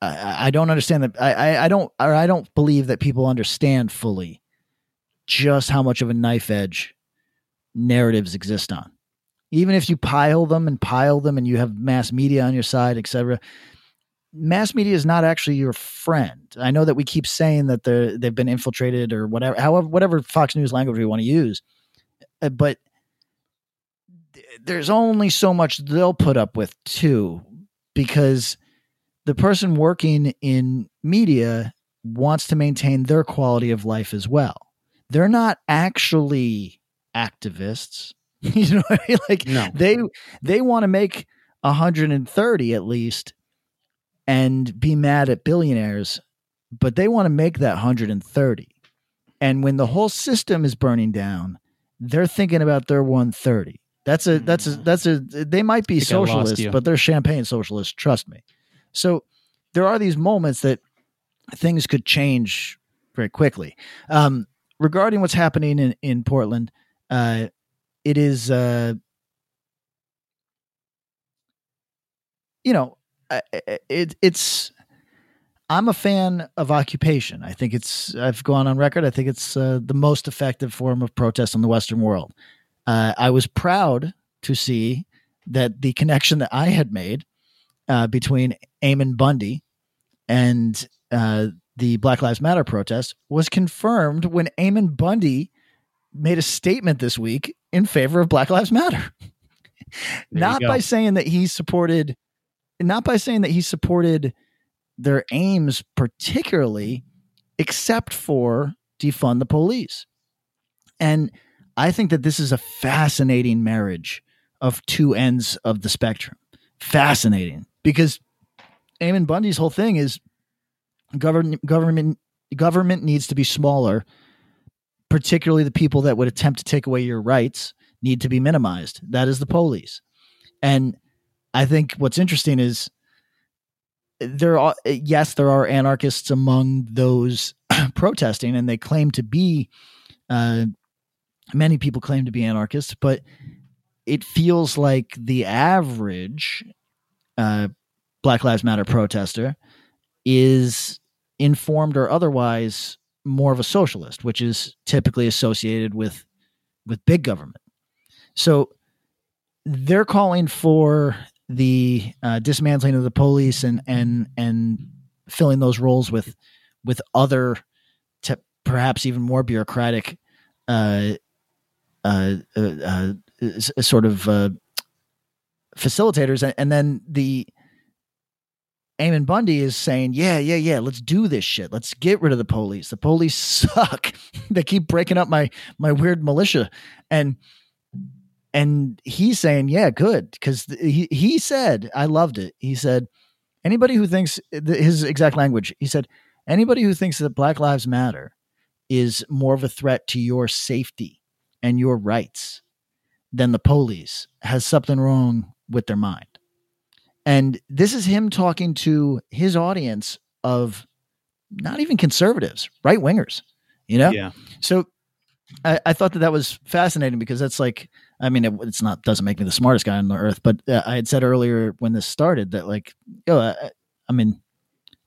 I, I don't understand that. I, I, I don't, or I don't believe that people understand fully just how much of a knife edge narratives exist on. Even if you pile them and pile them, and you have mass media on your side, etc. Mass media is not actually your friend. I know that we keep saying that they're they've been infiltrated or whatever, however, whatever Fox News language we want to use, uh, but there's only so much they'll put up with too, because the person working in media wants to maintain their quality of life as well. They're not actually activists. you know, what I mean? like No. they they want to make 130 at least and be mad at billionaires, but they want to make that 130. And when the whole system is burning down, they're thinking about their 130. That's a that's a that's a they might be Mm. think I lost socialists, but they're champagne socialists, trust me. So there are these moments that things could change very quickly. Um, regarding what's happening in, in Portland, uh, it is, uh, you know, it, it's, I'm a fan of occupation. I think it's, I've gone on record. I think it's uh, the most effective form of protest in the Western world. Uh, I was proud to see that the connection that I had made uh, between Ammon Bundy and uh, the Black Lives Matter protest was confirmed when Ammon Bundy made a statement this week in favor of Black Lives Matter. not by saying that he supported, not by saying that he supported their aims particularly, except for defund the police. And I think that this is a fascinating marriage of two ends of the spectrum. Fascinating because Ammon Bundy's whole thing is government government government needs to be smaller. Particularly the people that would attempt to take away your rights need to be minimized. That is the police. And I think what's interesting is there are yes, there are anarchists among those protesting, and they claim to be uh, many people claim to be anarchists, but it feels like the average uh, Black Lives Matter protester is informed or otherwise more of a socialist, which is typically associated with with big government. So they're calling for the uh, dismantling of the police and and and filling those roles with with other perhaps even more bureaucratic uh, uh, uh, uh, sort of uh, facilitators, and, then the Ammon Bundy is saying, "Yeah, yeah, yeah, let's do this shit. Let's get rid of the police. The police suck. they keep breaking up my my weird militia." And and he's saying, "Yeah, good," because he he said, "I loved it." He said, "Anybody who thinks his exact language," he said, "Anybody who thinks that Black Lives Matter is more of a threat to your safety and your rights than the police has something wrong with their mind." And this is him talking to his audience of not even conservatives, right wingers, you know? Yeah. So I, I thought that that was fascinating because that's like, I mean, it, it's not, doesn't make me the smartest guy on the earth, but uh, I had said earlier when this started that like, yo, I, I mean,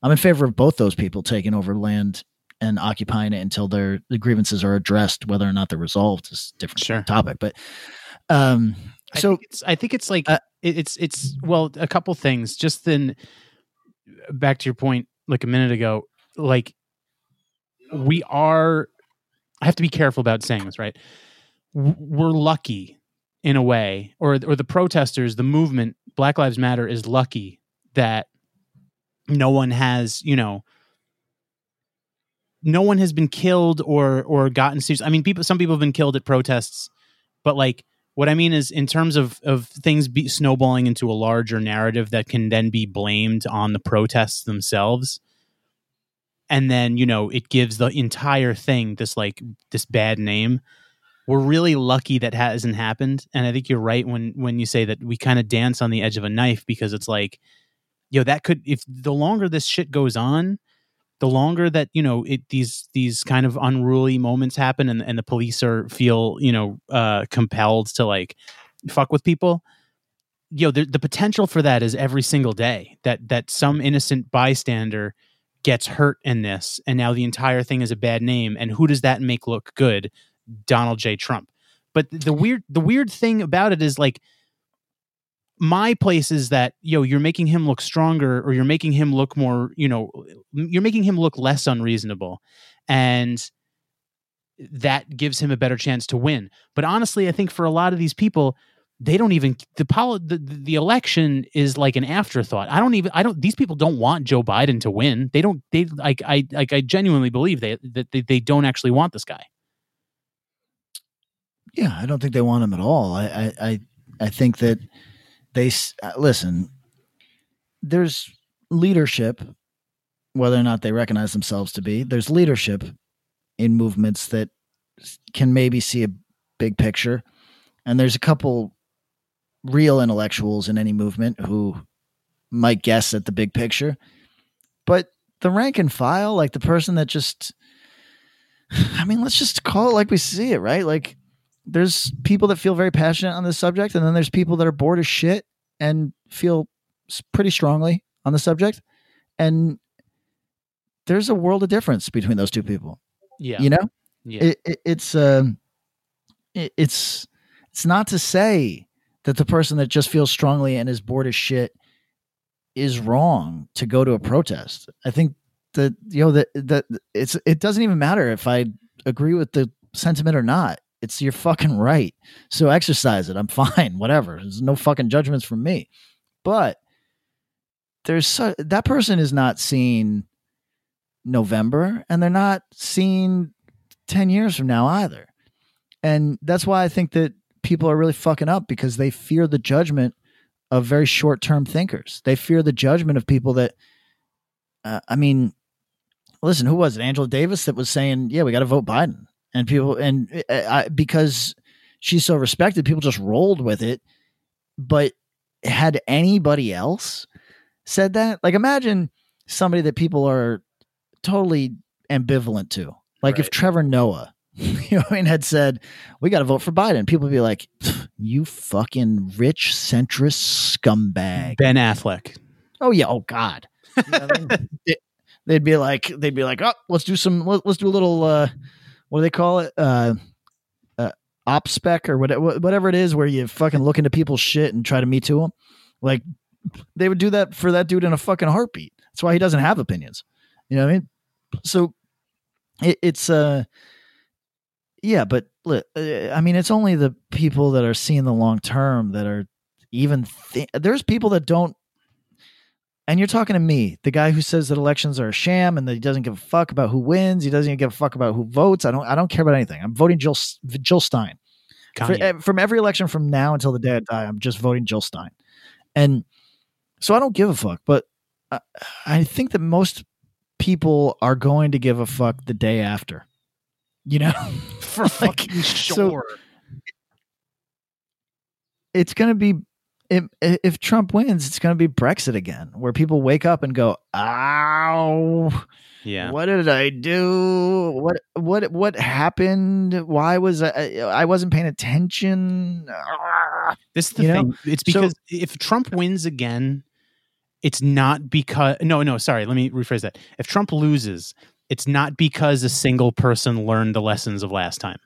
I'm in favor of both those people taking over land and occupying it until their the grievances are addressed, whether or not they're resolved is a different Sure. topic. But, um, I so think it's, I think it's like Uh, it's it's well a couple things. Just then, back to your point, like a minute ago, like we are. I have to be careful about saying this, right? We're lucky in a way, or or the protesters, the movement, Black Lives Matter, is lucky that no one has, you know, no one has been killed or or gotten serious. I mean, people, some people have been killed at protests, but like What I mean is, in terms of of things be snowballing into a larger narrative that can then be blamed on the protests themselves, and then you know it gives the entire thing this like this bad name. We're really lucky that hasn't happened, and I think you're right when when you say that we kind of dance on the edge of a knife because it's like, yo, that could if the longer this shit goes on, the longer that you know it these these kind of unruly moments happen and, and the police are feel you know uh compelled to like fuck with people yo the, the potential for that is every single day that that some innocent bystander gets hurt in this and now the entire thing is a bad name. And who does that make look good donald j. Trump. But the weird the weird thing about it is like my place is that yo you're making him look stronger or you're making him look more you know you're making him look less unreasonable. And that gives him a better chance to win. But honestly i think for a lot of these people they don't even the poli- the, the election is like an afterthought. I don't even i don't these people don't want joe biden to win. They don't they like i like i genuinely believe they that they, they don't actually want this guy Yeah, I don't think they want him at all. I I I, think that they uh, listen. There's leadership, whether or not they recognize themselves to be. There's leadership in movements that can maybe see a big picture, and there's a couple real intellectuals in any movement who might guess at the big picture. But the rank and file, like the person that just, I mean, let's just call it like we see it, right? Like there's people that feel very passionate on this subject, and then there's people that are bored as shit and feel pretty strongly on the subject. And there's a world of difference between those two people. yeah You know, yeah it, it, it's um, it, it's it's not to say that the person that just feels strongly and is bored as shit is wrong to go to a protest. I think that you know that that it's it doesn't even matter if I agree with the sentiment or not. It's your fucking right. So exercise it. I'm fine. Whatever. There's no fucking judgments from me. But there's so, that person is not seeing November, and they're not seeing ten years from now either. And that's why I think that people are really fucking up because they fear the judgment of very short term thinkers. They fear the judgment of people that, uh, I mean, listen, who was it? Angela Davis that was saying, yeah, we got to vote Biden. And people, and uh, I, because she's so respected, people just rolled with it. But had anybody else said that? Like, imagine somebody that people are totally ambivalent to. Like, if Trevor Noah, you know, what I mean, had said, we got to vote for Biden, people would be like, you fucking rich centrist scumbag. ben affleck Oh yeah. Oh God. You know what I mean? They- they'd be like, they'd be like, oh, let's do some, let, us do a little, uh, what do they call it? Uh, uh, op spec or whatever, whatever it is, where you fucking look into people's shit and try to me to them. Like they would do that for that dude in a fucking heartbeat. That's why he doesn't have opinions. You know what I mean? So it, it's, uh, yeah, but uh, I mean, it's only the people that are seeing the long term that are even. Th- there's people that don't. And you're talking to me, the guy who says that elections are a sham and that he doesn't give a fuck about who wins. He doesn't even give a fuck about who votes. I don't. I don't care about anything. I'm voting Jill Jill Stein. For, from every election from now until the day I die, I'm just voting Jill Stein. And so I don't give a fuck. But I, I think that most people are going to give a fuck the day after. You know, for Like, fucking so- sure it's going to be if, if Trump wins, it's going to be Brexit again, where people wake up and go, "Ow, yeah what did I do? What what what happened? Why was I I wasn't paying attention?" Ah." This is the You know? thing. It's So- because if Trump wins again, it's not because no, no, sorry, let me rephrase that. If Trump loses, it's not because a single person learned the lessons of last time.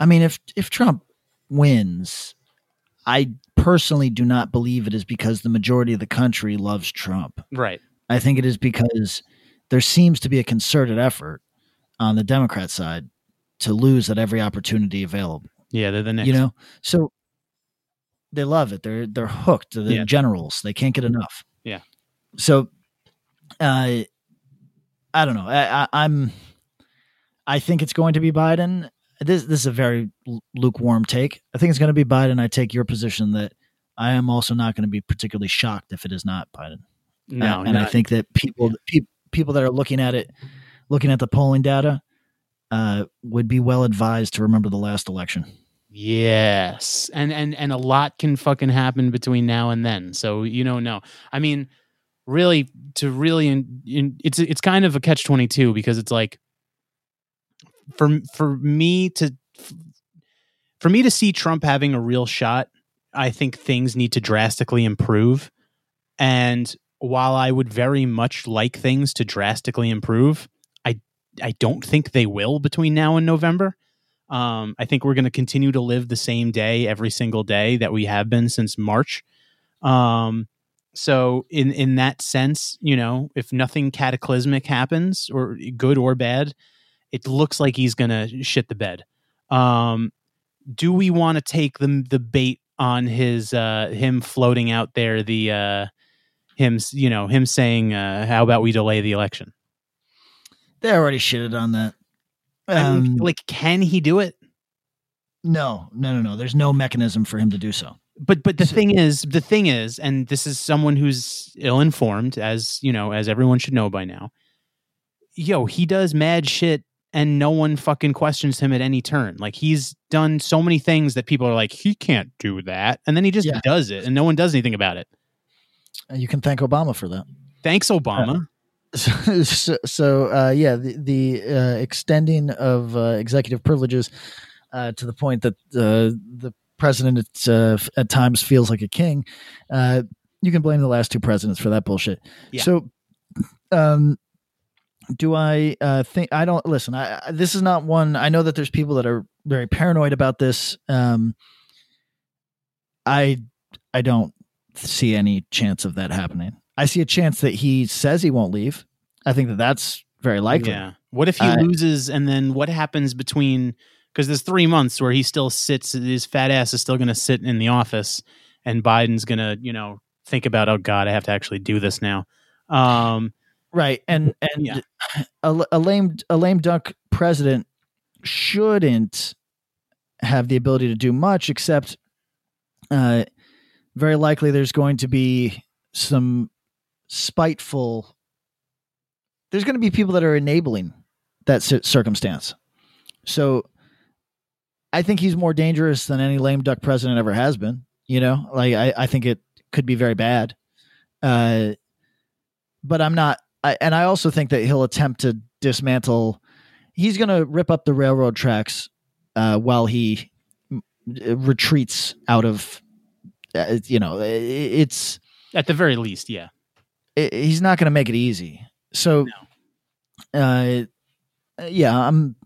I mean, if if Trump wins, I personally do not believe it is because the majority of the country loves Trump. Right. I think it is because there seems to be a concerted effort on the Democrat side to lose at every opportunity available. Yeah, they're the next. You know, so they love it. They're they're hooked. They're Yeah. generals. They can't get enough. Yeah. So, uh, I don't know. I, I, I'm. I think it's going to be Biden. This this is a very lukewarm take. I think it's going to be Biden. I take your position that I am also not going to be particularly shocked if it is not Biden. No, and I think that people pe- people that are looking at it, looking at the polling data, uh, would be well advised to remember the last election. Yes, and and and a lot can fucking happen between now and then. So you don't know. I mean, really, to really, in, in, it's it's kind of a catch twenty two because it's like, for for me to for me to see Trump having a real shot, I think things need to drastically improve. And while I would very much like things to drastically improve, I I don't think they will between now and November. Um, I think we're going to continue to live the same day every single day that we have been since March. Um, so in in that sense, you know, if nothing cataclysmic happens or good or bad, it looks like he's going to shit the bed. Um, do we want to take the the bait on his uh, him floating out there the uh, him you know him saying uh, how about we delay the election? They already shitted on that. Mean, Um, like, can he do it? no, no, no, no. There's no mechanism for him to do so. but but the thing is the thing is and this is someone who's ill informed as you know as everyone should know by now yo he does mad shit and no one fucking questions him at any turn like he's done so many things that people are like he can't do that and then he just Yeah. does it and no one does anything about it you can thank Obama for that. thanks obama so, so, so, uh, yeah, the, the uh, extending of uh, executive privileges uh, to the point that uh, the president at, uh, at times feels like a king. Uh, you can blame the last two presidents for that bullshit. Yeah. So, um, do I uh, think I don't listen? I, I this is not one. I know that there's people that are very paranoid about this. Um, I I don't see any chance of that happening. I see a chance that he says he won't leave. I think that that's very likely. yeah what if he Uh, loses and then what happens between because there's three months where he still sits his fat ass is still going to sit in the office and biden's going to you know think about oh god i have to actually do this now um Right. And and Yeah. a, a lame a lame duck president shouldn't have the ability to do much except uh very likely there's going to be some spiteful there's going to be people that are enabling that cir- circumstance. So I think he's more dangerous than any lame duck president ever has been, you know? Like I I think it could be very bad. Uh but I'm not. I, and I also think that he'll attempt to dismantle. He's going to rip up the railroad tracks uh, while he mm, retreats out of. Uh, you know, it's at the very least yeah i he's not going to make it easy. So, uh, yeah, I'm.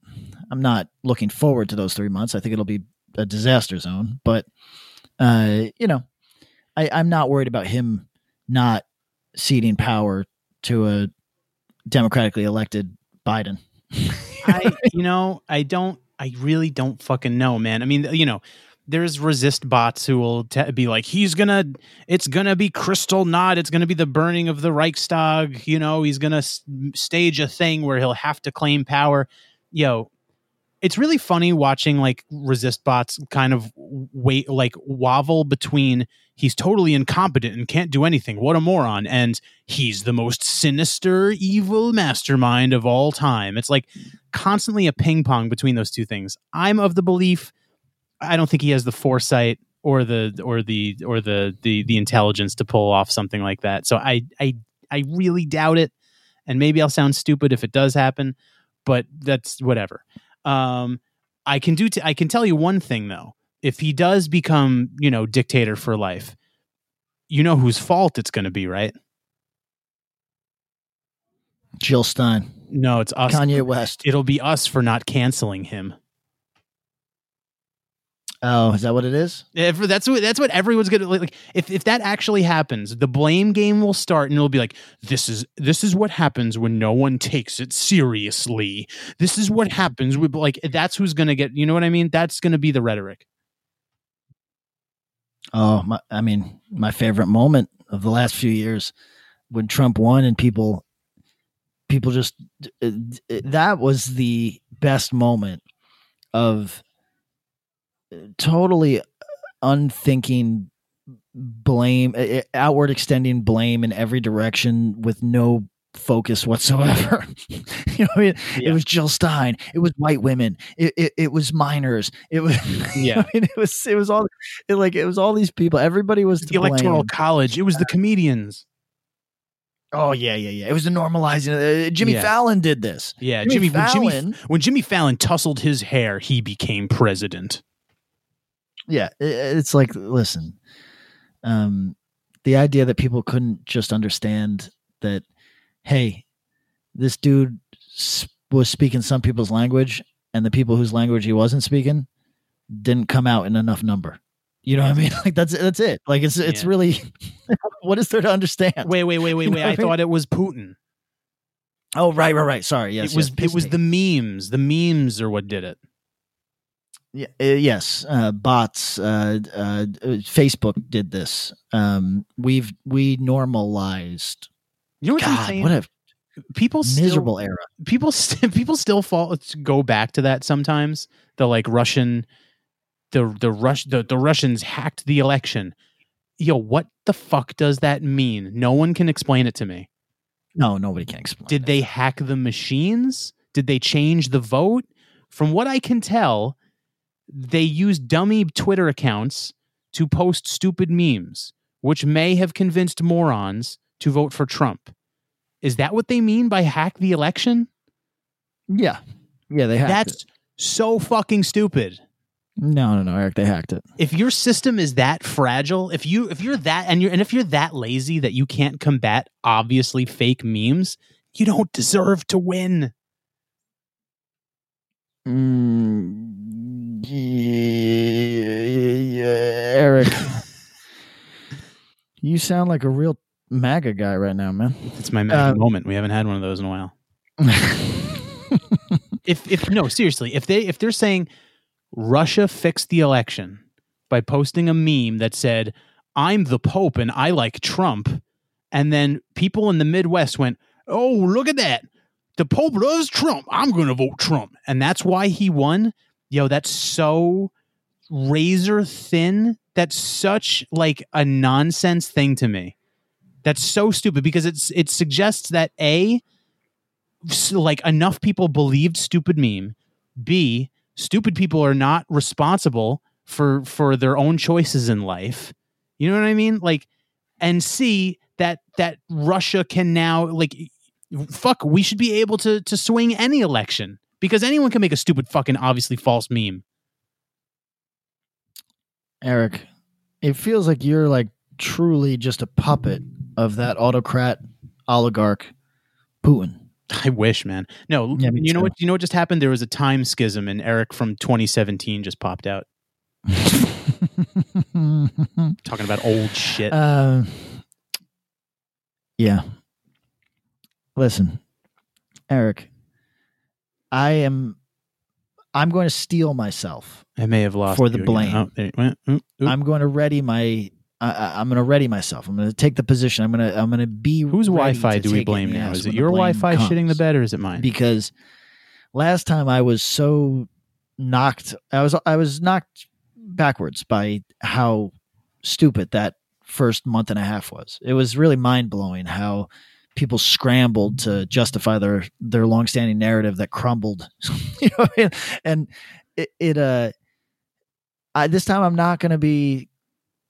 I'm not looking forward to those three months. I think it'll be a disaster zone. But, uh, you know, I, I'm not worried about him not ceding power to a democratically elected Biden. I, you know, I don't, I really don't fucking know, man. I mean, you know, there's resist bots who will te- be like, he's gonna, it's gonna be Kristallnacht. It's gonna be the burning of the Reichstag. You know, he's gonna s- stage a thing where he'll have to claim power. Yo, it's really funny watching like resist bots kind of wait, like wobble between he's totally incompetent and can't do anything. What a moron. And he's the most sinister, evil mastermind of all time. It's like constantly a ping pong between those two things. I'm of the belief I don't think he has the foresight or the or the or the the the intelligence to pull off something like that. So I I I really doubt it. And maybe I'll sound stupid if it does happen, but that's whatever. Um I can do t- I can tell you one thing though. If he does become, you know, dictator for life, you know whose fault it's going to be, right? Jill Stein, No, it's us. Kanye West. It'll be us for not canceling him. Oh, is that what it is? If that's what that's what everyone's gonna like. If if that actually happens, the blame game will start, and it'll be like, this is this is what happens when no one takes it seriously. This is what happens with like that's who's gonna get. You know what I mean? That's gonna be the rhetoric. Oh, my, I mean, my favorite moment of the last few years when Trump won and people, people just, that was the best moment of totally unthinking blame, outward extending blame in every direction with no focus whatsoever. you know, what I mean, Yeah. it was Jill Stein, it was white women, it it, it was minors, it was Yeah. I mean, it was it was all it, like it was all these people. Everybody was the electoral blame. college. It was the comedians. Oh yeah, yeah, yeah. It was the normalizing. Uh, Jimmy Yeah. Fallon did this. Yeah, Jimmy Jimmy, when Jimmy Fallon- when Jimmy Fallon tousled his hair, he became president. Yeah, it's like listen, um, the idea that people couldn't just understand that, hey, this dude was speaking some people's language, and the people whose language he wasn't speaking didn't come out in enough number. You know what I mean? Like that's that's it. Like it's it's Yeah. really what is there to understand? Wait, wait, wait, wait, You know wait. I mean? thought it was Putin. Oh right, right, right. Sorry. Yes, it was yes. it was the memes. The memes are what did it. Yeah, uh, yes, uh, bots. Uh, uh, uh, Facebook did this. Um, we've we normalized. You know what I'm God, saying? what a people still, miserable era. people st- people still fall go back to that sometimes. The like Russian, the the Rush the, the Russians hacked the election. Yo, what the fuck does that mean? No one can explain it to me. No, nobody can explain. Did it. they hack the machines? Did they change the vote? From what I can tell, they used dummy Twitter accounts to post stupid memes, which may have convinced morons to vote for Trump. Is that what they mean by hack the election? Yeah, yeah, they hacked That's it. so fucking stupid. No, no, no, Eric. They hacked it. If your system is that fragile, if you if you're that and you're and if you're that lazy that you can't combat obviously fake memes, you don't deserve to win. Mm, yeah, Eric. you sound like a real MAGA guy right now, man. It's my magic Uh, moment. We haven't had one of those in a while. if if no seriously if they if they're saying russia fixed the election by posting a meme that said i'm the pope and i like trump and then people in the midwest went oh look at that the pope loves trump i'm gonna vote trump and that's why he won yo that's so razor thin. That's such like a nonsense thing to me. That's so stupid because it's it suggests that a like enough people believed stupid meme. B stupid people are not responsible for for their own choices in life. You know what i mean? Like and c that that russia can now like fuck we should be able to to swing any election because anyone can make a stupid fucking obviously false meme Eric, it feels like you're like truly just a puppet of that autocrat oligarch Putin. I wish, man. No, Yeah, you know too. what? You know what just happened? There was a time schism, and Eric from 2017 just popped out talking about old shit. Uh, yeah. Listen, Eric, I am. I'm going to steel myself. I may have lost for the blame. Oh, there you went. Oop, oop. I'm going to ready my. I, I'm going to ready myself. I'm going to take the position. I'm going to. I'm going to be. Whose Wi-Fi do we blame now? Is it your Wi-Fi shitting the comes. bed, or is it mine? Because last time I was so knocked. I was. I was knocked backwards by how stupid that first month and a half was. It was really mind blowing how people scrambled to justify their their longstanding narrative that crumbled. you know, I mean? and it, it uh, I, this time I'm not going to be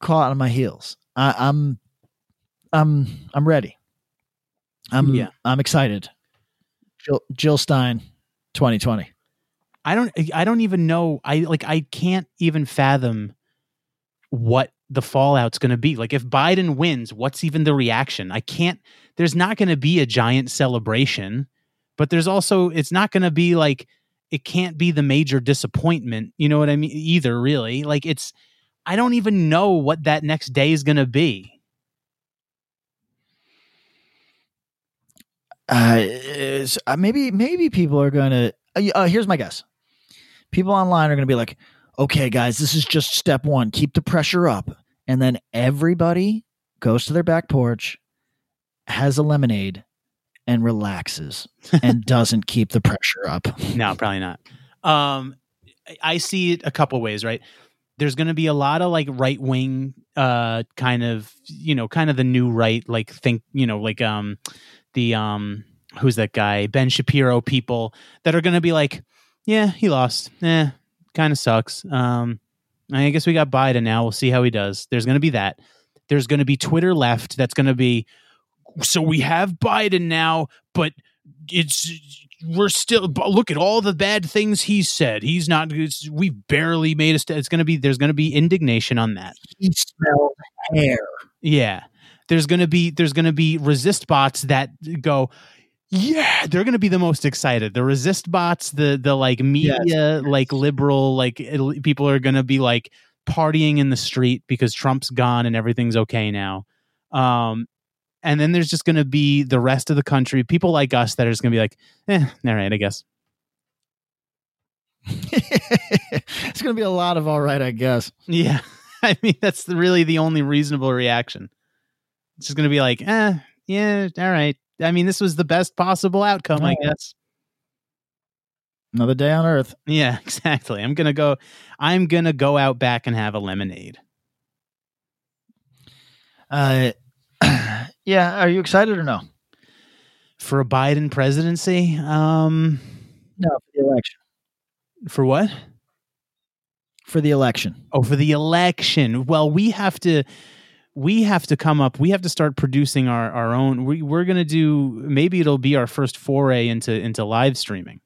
caught on my heels. I, I'm, I'm, I'm ready. I'm, Yeah. I'm excited. Jill, Jill Stein, 2020. I don't. I don't even know. I like. I can't even fathom what the fallout's going to be. Like, if Biden wins, what's even the reaction? I can't. There's not going to be a giant celebration, but there's also. It's not going to be like. It can't be the major disappointment. You know what I mean? Either really. Like it's. I don't even know what that next day is going to be. Uh, uh, maybe maybe people are gonna. Uh, uh, here's my guess. People online are gonna be like, "Okay, guys, this is just step one. Keep the pressure up." And then everybody goes to their back porch, has a lemonade, and relaxes, and doesn't keep the pressure up. No, probably not. Um, I see it a couple ways, right? There's going to be a lot of like right wing, uh, kind of, you know, kind of the new right, like think, you know, like um, the um, who's that guy, Ben Shapiro people that are going to be like, yeah, he lost, eh, kind of sucks. Um, I guess we got Biden now. We'll see how he does. There's going to be that. There's going to be Twitter left. That's going to be. So we have Biden now, but it's we're still look at all the bad things he said. He's not. We barely made a. St- it's going to be. There's going to be indignation on that. He smelled hair. Yeah. There's going to be. There's going to be resist bots that go. Yeah, they're going to be the most excited. The resist bots, the the like media, yes. like liberal, like it, people are going to be like partying in the street because Trump's gone and everything's okay now. Um, and then there's just going to be the rest of the country, people like us that are just going to be like, eh, all right, I guess. it's going to be a lot of all right, I guess. Yeah. I mean, that's really the only reasonable reaction. It's just going to be like, eh, yeah, all right. I mean, this was the best possible outcome, I guess. Another day on Earth. Yeah, exactly. I'm gonna go. I'm gonna go out back and have a lemonade. Uh, yeah. Are you excited or no? For a Biden presidency? Um, no, for the election. For what? For the election. Oh, for the election. Well, we have to. We have to come up. We have to start producing our our own. We, we're gonna do. Maybe it'll be our first foray into into live streaming.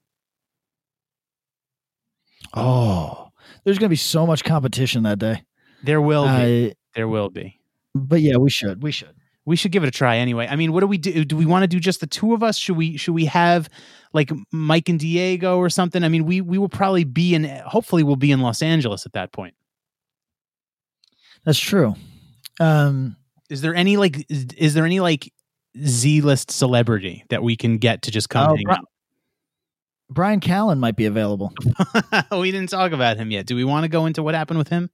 Oh, there's going to be so much competition that day. There will be. Uh, there will be. But yeah, we should. We should. We should give it a try anyway. I mean, what do we do? Do we want to do just the two of us? Should we should we have like Mike and Diego or something? I mean, we we will probably be in hopefully we'll be in Los Angeles at that point. That's true. Um is there any like is, is there any like Z list celebrity that we can get to just come oh, hang out? Brian Callen might be available. we didn't talk about him yet. Do we want to go into what happened with him?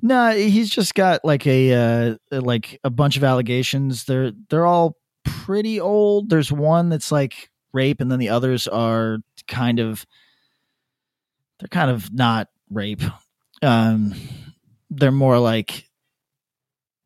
No, he's just got like a uh, like a bunch of allegations. They're they're all pretty old. There's one that's like rape, and then the others are kind of they're kind of not rape. Um, they're more like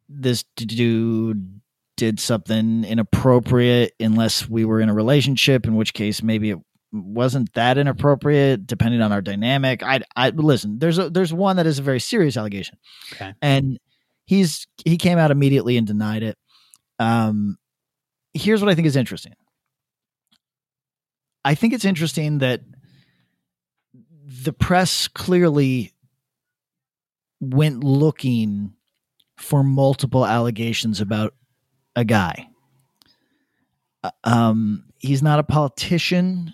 this dude did something inappropriate unless we were in a relationship, in which case maybe it wasn't that inappropriate depending on our dynamic. I I listen, there's a there's one that is a very serious allegation. Okay. And he's he came out immediately and denied it. Um here's what I think is interesting. I think it's interesting that the press clearly went looking for multiple allegations about a guy. Uh, um, he's not a politician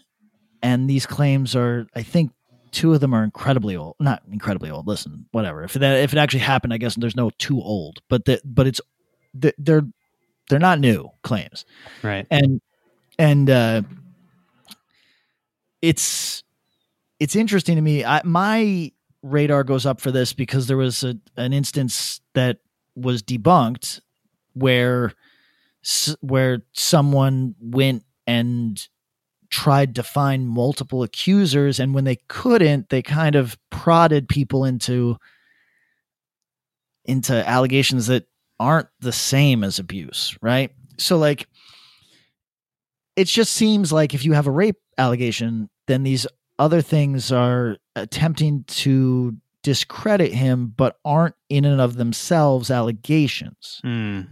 and these claims are i think two of them are incredibly old not incredibly old listen whatever. If that if it actually happened i guess there's no too old but that but it's they're they're not new claims. Right. And and uh it's it's interesting to me. I, my radar goes up for this because there was a, an instance that was debunked where where someone went and tried to find multiple accusers and when they couldn't they kind of prodded people into into allegations that aren't the same as abuse right so like it just seems like if you have a rape allegation then these other things are attempting to discredit him but aren't in and of themselves allegations mm.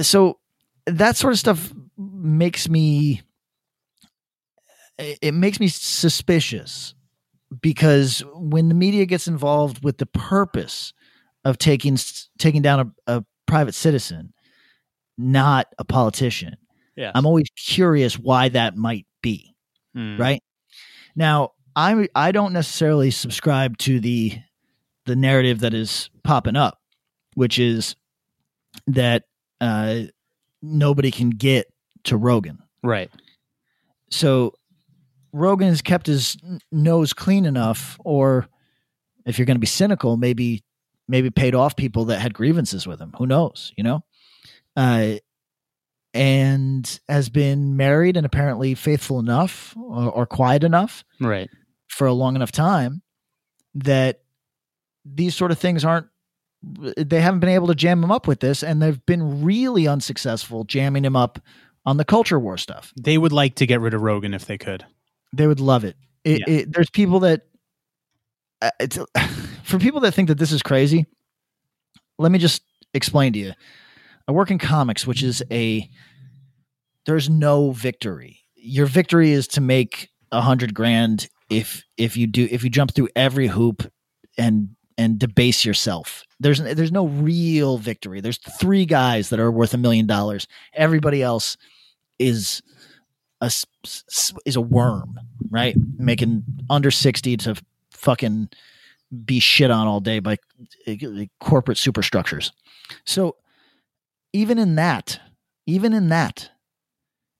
so that sort of stuff makes me it makes me suspicious because when the media gets involved with the purpose of taking taking down a, a private citizen, not a politician, yeah. I'm always curious why that might be. Mm. Right now, I I don't necessarily subscribe to the the narrative that is popping up, which is that uh, nobody can get to Rogan. Right. So Rogan has kept his nose clean enough, or if you're going to be cynical, maybe maybe paid off people that had grievances with him. Who knows? You know, uh, and has been married and apparently faithful enough or, or quiet enough, right, for a long enough time that these sort of things aren't they haven't been able to jam him up with this and they've been really unsuccessful jamming him up on the culture war stuff They would like to get rid of Rogan if they could. They would love it, it, Yeah. it there's people that uh, it's for people that think that this is crazy let me just explain to you. I work in comics which is a there's no victory. Your victory is to make a hundred grand if if you do if you jump through every hoop and and debase yourself. There's there's no real victory. There's three guys that are worth a million dollars. Everybody else is a is a worm right? Making under 60 to fucking be shit on all day by corporate superstructures. So even in that even in that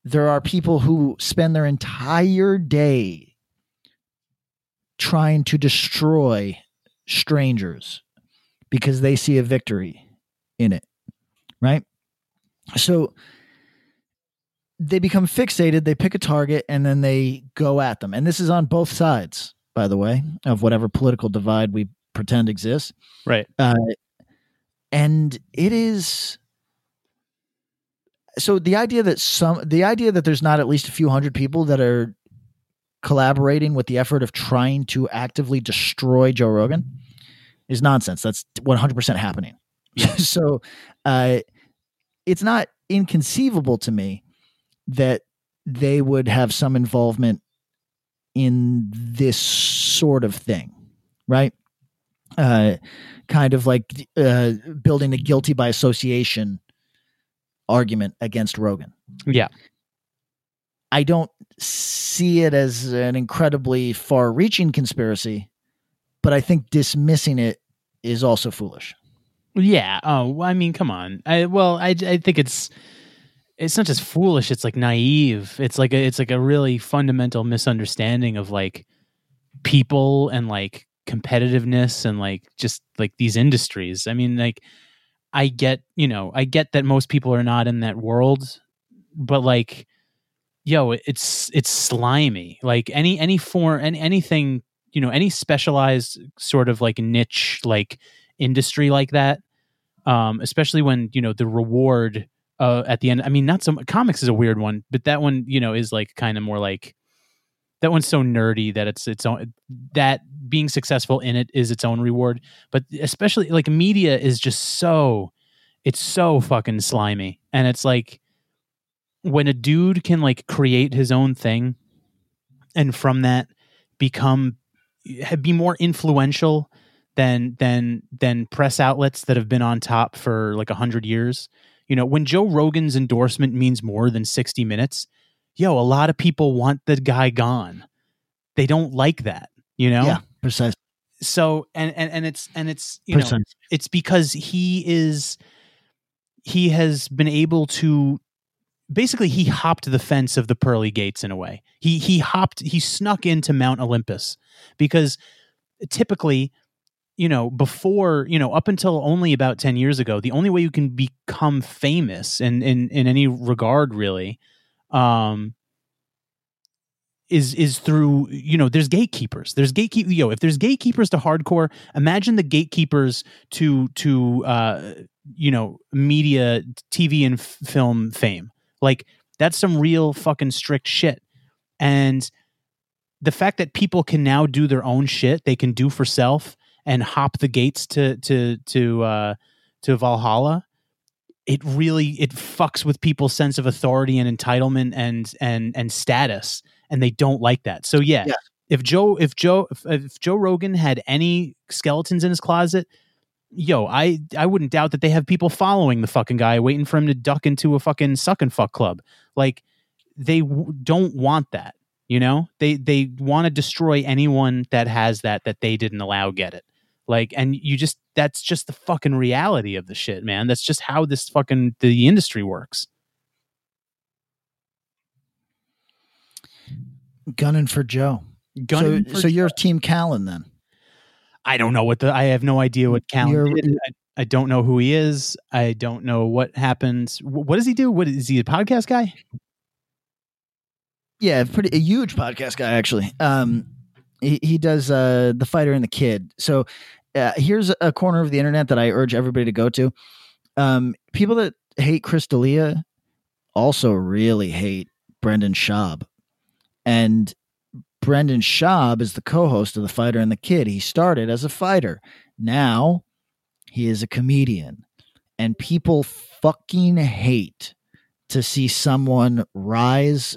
there are people who spend their entire day trying to destroy strangers because they see a victory in it right? So they become fixated they pick a target and then they go at them and this is on both sides by the way of whatever political divide we pretend exists Right. uh, and it is so the idea that some the idea that there's not at least a few hundred people that are collaborating with the effort of trying to actively destroy Joe Rogan is nonsense. That's 100% happening. so uh, it's not inconceivable to me that they would have some involvement in this sort of thing, right? Uh, kind of like uh, building a guilty by association argument against Rogan. Yeah. I don't see it as an incredibly far reaching conspiracy, but I think dismissing it is also foolish. Yeah. Oh, I mean, come on. I well, I I think it's it's not just foolish. It's like naive. It's like a it's like a really fundamental misunderstanding of like people and like competitiveness and like just like these industries. I mean, like I get you know I get that most people are not in that world, but like yo, it's it's slimy. Like any any form any anything you know any specialized sort of like niche like industry like that um especially when you know the reward uh at the end i mean not some comics is a weird one but that one you know is like kind of more like that one's so nerdy that it's its own that being successful in it is its own reward but especially like media is just so it's so fucking slimy and it's like when a dude can like create his own thing and from that become be more influential than than than press outlets that have been on top for like a hundred years. You know, when Joe Rogan's endorsement means more than sixty minutes, yo, a lot of people want the guy gone. They don't like that. You know, Yeah, precisely. so and and and it's and it's you know it's because he is he has been able to basically he hopped the fence of the pearly gates in a way he he hopped he snuck into mount olympus because typically you know before you know up until only about 10 years ago the only way you can become famous in in in any regard really um is is through you know there's gatekeepers. There's gatekeep yo if there's gatekeepers to hardcore imagine the gatekeepers to to uh you know media tv and f- film fame. Like that's some real fucking strict shit. And the fact that people can now do their own shit they can do for self and hop the gates to to to uh to valhalla it really it fucks with people's sense of authority and entitlement and and and status and they don't like that. So yeah, Yeah. if joe if joe if, if joe rogan had any skeletons in his closet yo i i wouldn't doubt that they have people following the fucking guy waiting for him to duck into a fucking suck and fuck club. Like they w- don't want that you know? They they want to destroy anyone that has that that they didn't allow get it like and you just that's just the fucking reality of the shit man that's just how this fucking the industry works Gunning for Joe. Gunning so, for so you're Team Callen then? i don't know what the i have no idea what Callen did I, I don't know who he is i don't know what happens. Wh- what does he do what is he a podcast guy Yeah, pretty a huge podcast guy actually. Um, he, he does uh, the fighter and the kid. So uh, here's a corner of the internet that I urge everybody to go to. Um, people that hate Chris D'Elia also really hate Brendan Schaub, and Brendan Schaub is the co-host of the fighter and the kid. He started as a fighter. Now he is a comedian, and people fucking hate to see someone rise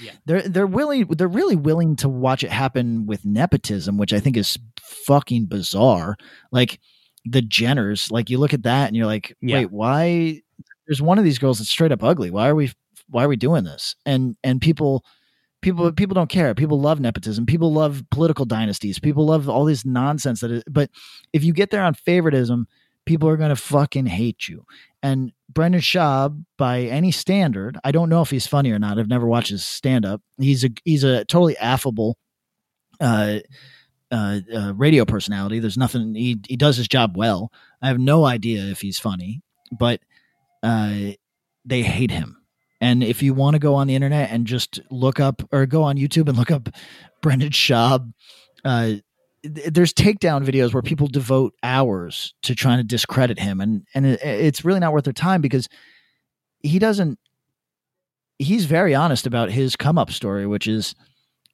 Yeah. They're they're willing they're really willing to watch it happen with nepotism, which I think is fucking bizarre. Like the Jenners, like you look at that and you're like, Yeah. wait, why there's one of these girls that's straight up ugly. Why are we why are we doing this? And and people people people don't care. People love nepotism. People love political dynasties. People love all this nonsense that is, but if you get there on favoritism, people are going to fucking hate you. And Brendan Schaub, by any standard, I don't know if he's funny or not. I've never watched his stand up. He's a he's a totally affable uh, uh, uh, radio personality. There's nothing he he does his job well. I have no idea if he's funny, but uh, they hate him. And if you want to go on the internet and just look up or go on YouTube and look up Brendan Schaub, uh, there's takedown videos where people devote hours to trying to discredit him, and and it, it's really not worth their time because he doesn't. He's very honest about his come up story, which is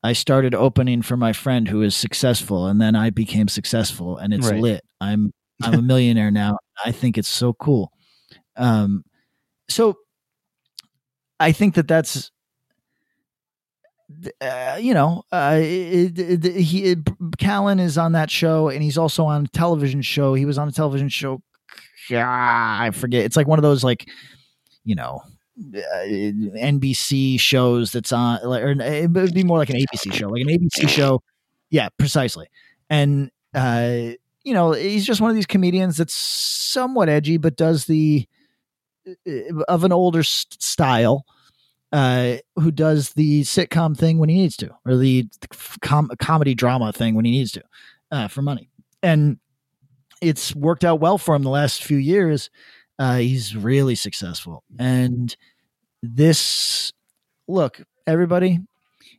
I started opening for my friend who is successful, and then I became successful, and it's Right. lit. I'm I'm a millionaire now. I think it's so cool. Um, so I think that that's uh, you know, uh, it, it, it- he Callen is on that show, and he's also on a television show. He was on a television show. Ah, I forget. It's like one of those like, you know, uh, NBC shows that's on, or it would be more like an ABC show, like an ABC show. Yeah, precisely. And uh, you know, he's just one of these comedians that's somewhat edgy, but does the uh, of an older s- style uh, who does the sitcom thing when he needs to, or the com- comedy drama thing when he needs to, uh, for money. And it's worked out well for him the last few years. Uh, he's really successful. And this, look, everybody,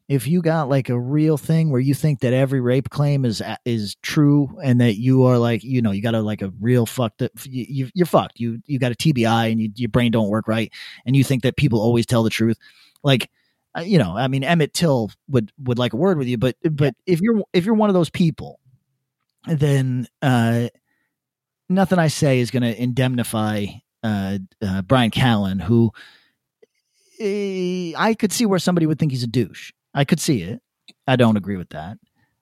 if you got like a real thing where you think that every rape claim is is true and that you are like you know you got a like a real fucked up you, you you're fucked. You you got a TBI and you, your brain don't work right and you think that people always tell the truth like uh, you know I mean Emmett Till would would like a word with you but but if you're if you're one of those people then uh nothing I say is going to indemnify uh, uh Brian Callen who eh, I could see where somebody would think he's a douche I could see it. I don't agree with that.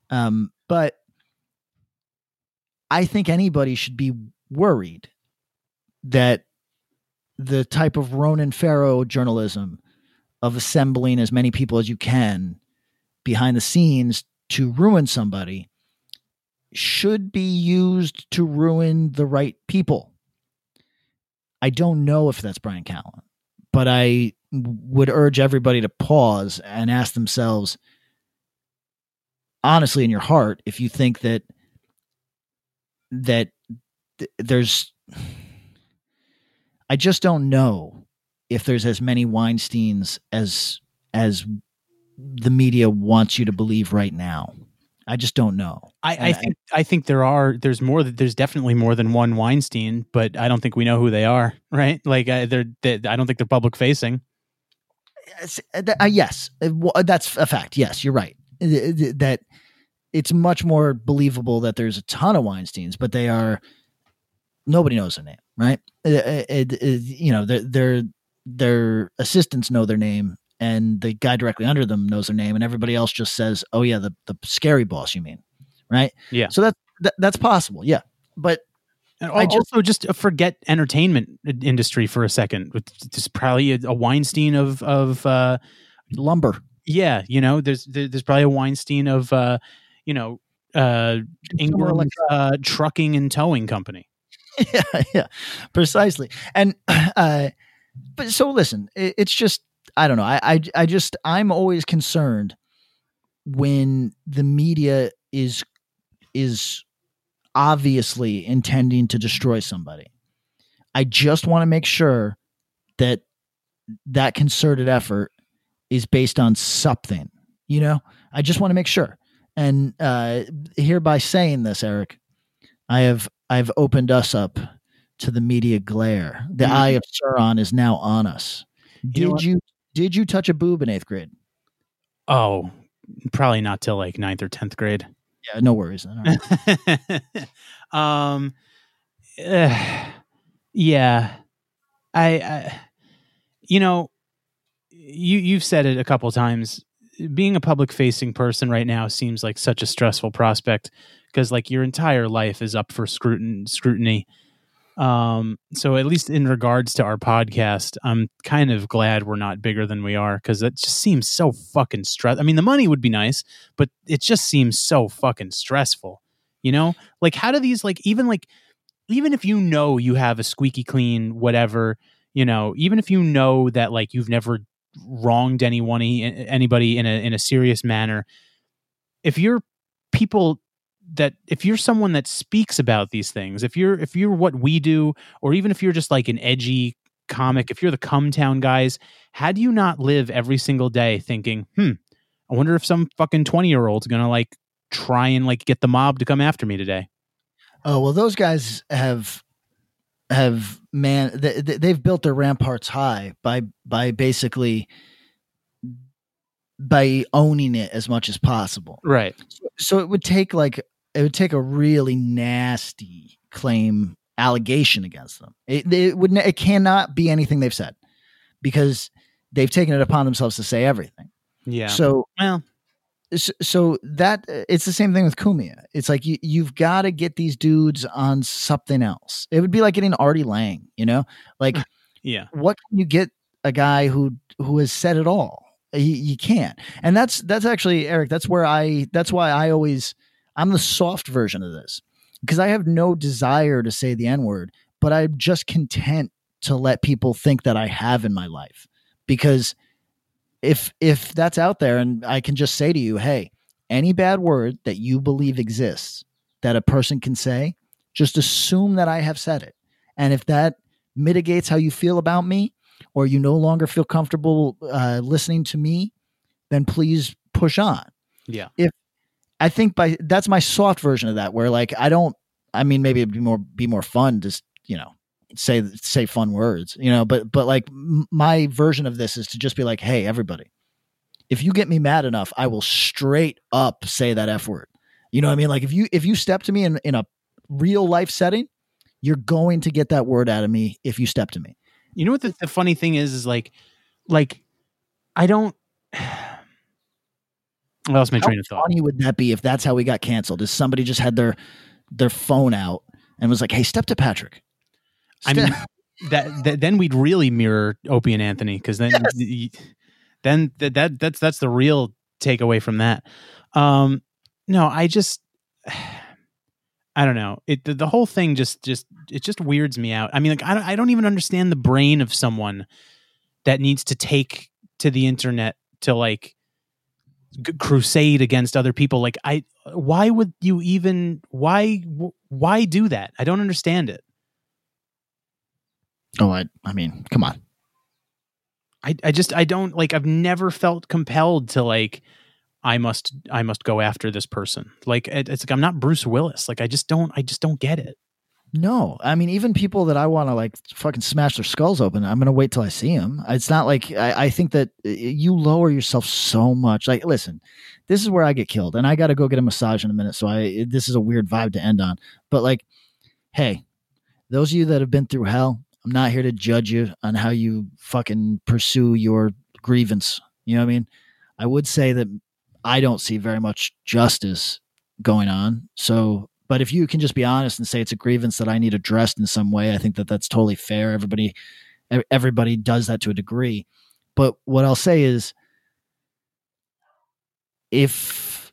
Um, but I think anybody should be worried that the type of Ronan Farrow journalism of assembling as many people as you can behind the scenes to ruin somebody should be used to ruin the right people. I don't know if that's Brian Callen, but I would urge everybody to pause and ask themselves honestly in your heart if you think that that th- there's I just don't know if there's as many Weinsteins as as the media wants you to believe right now. I just don't know. I, I think I think there are there's more th- there's definitely more than one Weinstein, but I don't think we know who they are, right? Like I, they're they, I don't think they're public facing. Uh, uh, yes, uh, uh, that's a fact. Yes, you're right. That it's much more believable that there's a ton of Weinstein's, but they are nobody knows their name, right? It, it, it, you know, their their their assistants know their name, and the guy directly under them knows their name, and everybody else just says, "Oh yeah, the the scary boss." You mean, right? Yeah. So that, that that's possible. Yeah, but and I just, also just forget entertainment industry for a second. There's probably a, a Weinstein of of uh, lumber. Yeah, you know, there's there's probably a Weinstein of uh, you know uh, Ingram uh, trucking and towing company. Yeah, yeah, precisely. And uh, but so listen, it, it's just I don't know. I, I I just I'm always concerned when the media is is obviously intending to destroy somebody. I just want to make sure that that concerted effort is based on something. You know, I just want to make sure. And uh, hereby saying this, Eric, I have I've opened us up to the media glare. The mm-hmm. eye of Sauron is now on us. Did you, you did you touch a boob in eighth grade? Oh, probably not till like ninth or tenth grade. Yeah, no worries. um, uh, yeah, I, I, you know, you you've said it a couple times. Being a public facing person right now seems like such a stressful prospect because like your entire life is up for scrutin- scrutiny um, so at least in regards to our podcast, I'm kind of glad we're not bigger than we are because it just seems so fucking stress. I mean, the money would be nice, but it just seems so fucking stressful. You know, like how do these like even like even if you know you have a squeaky clean whatever, you know, even if you know that like you've never wronged anyone anybody in a in a serious manner, if you're people that if you're someone that speaks about these things, if you're if you're what we do, or even if you're just like an edgy comic, if you're the Cum Town guys, how do you not live every single day thinking, hmm, I wonder if some fucking twenty year old's gonna like try and like get the mob to come after me today? Oh well, those guys have have man they, they've built their ramparts high by by basically by owning it as much as possible. Right. So, so, it would take like it would take a really nasty claim allegation against them. It, it would it cannot be anything they've said because they've taken it upon themselves to say everything. Yeah. So well, so that it's the same thing with Cumia. It's like you you've got to get these dudes on something else. It would be like getting Artie Lange, you know, like yeah. What can you get a guy who who has said it all? You, you can't, and that's that's actually Eric. That's where I. That's why I always I'm the soft version of this because I have no desire to say the N word, but I'm just content to let people think that I have in my life. Because if if that's out there and I can just say to you, hey, any bad word that you believe exists that a person can say, just assume that I have said it. And if that mitigates how you feel about me, or you no longer feel comfortable uh, listening to me, then please push on. Yeah. If I think by that's my soft version of that, where like I don't. I mean, maybe it'd be more be more fun to you know say say fun words, you know. But but like m- my version of this is to just be like, hey, everybody, if you get me mad enough, I will straight up say that f word. You know what I mean? Like if you if you step to me in in a real life setting, you're going to get that word out of me if you step to me. You know what the, the funny thing is? Is like like I don't. I lost my how train of thought. Funny would that be if that's how we got canceled? Is somebody just had their their phone out and was like, "Hey, step to Patrick." Step. I mean, that, that, then we'd really mirror Opie and Anthony because then yes. then that, that that's that's the real takeaway from that. Um, no, I just I don't know. It the, the, whole thing just just it just weirds me out. I mean, like I don't, I don't even understand the brain of someone that needs to take to the internet to like crusade against other people like i why would you even why why do that? I don't understand it. Oh i i mean come on. I i just i don't like i've never felt compelled to like i must i must go after this person. Like it, it's like i'm not bruce willis. Like i just don't i just don't get it No, I mean, even people that I want to like fucking smash their skulls open, I'm gonna wait till I see them. It's not like I, I think that uh, you lower yourself so much. Like, listen, this is where I get killed, and I got to go get a massage in a minute. So I, this is a weird vibe to end on. But like, hey, those of you that have been through hell, I'm not here to judge you on how you fucking pursue your grievance. You know what I mean? I would say that I don't see very much justice going on. So but if you can just be honest and say it's a grievance that I need addressed in some way, I think that that's totally fair. Everybody, everybody does that to a degree. But what I'll say is, if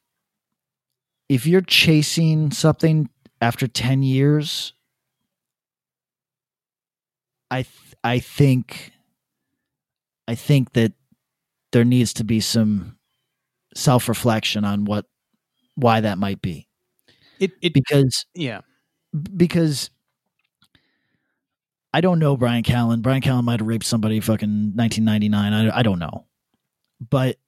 if you're chasing something after 10 years i th- i think i think that there needs to be some self-reflection on what why that might be it, it because yeah because I don't know Brian Callen. Brian Callen might have raped somebody fucking 1999. I I don't know, but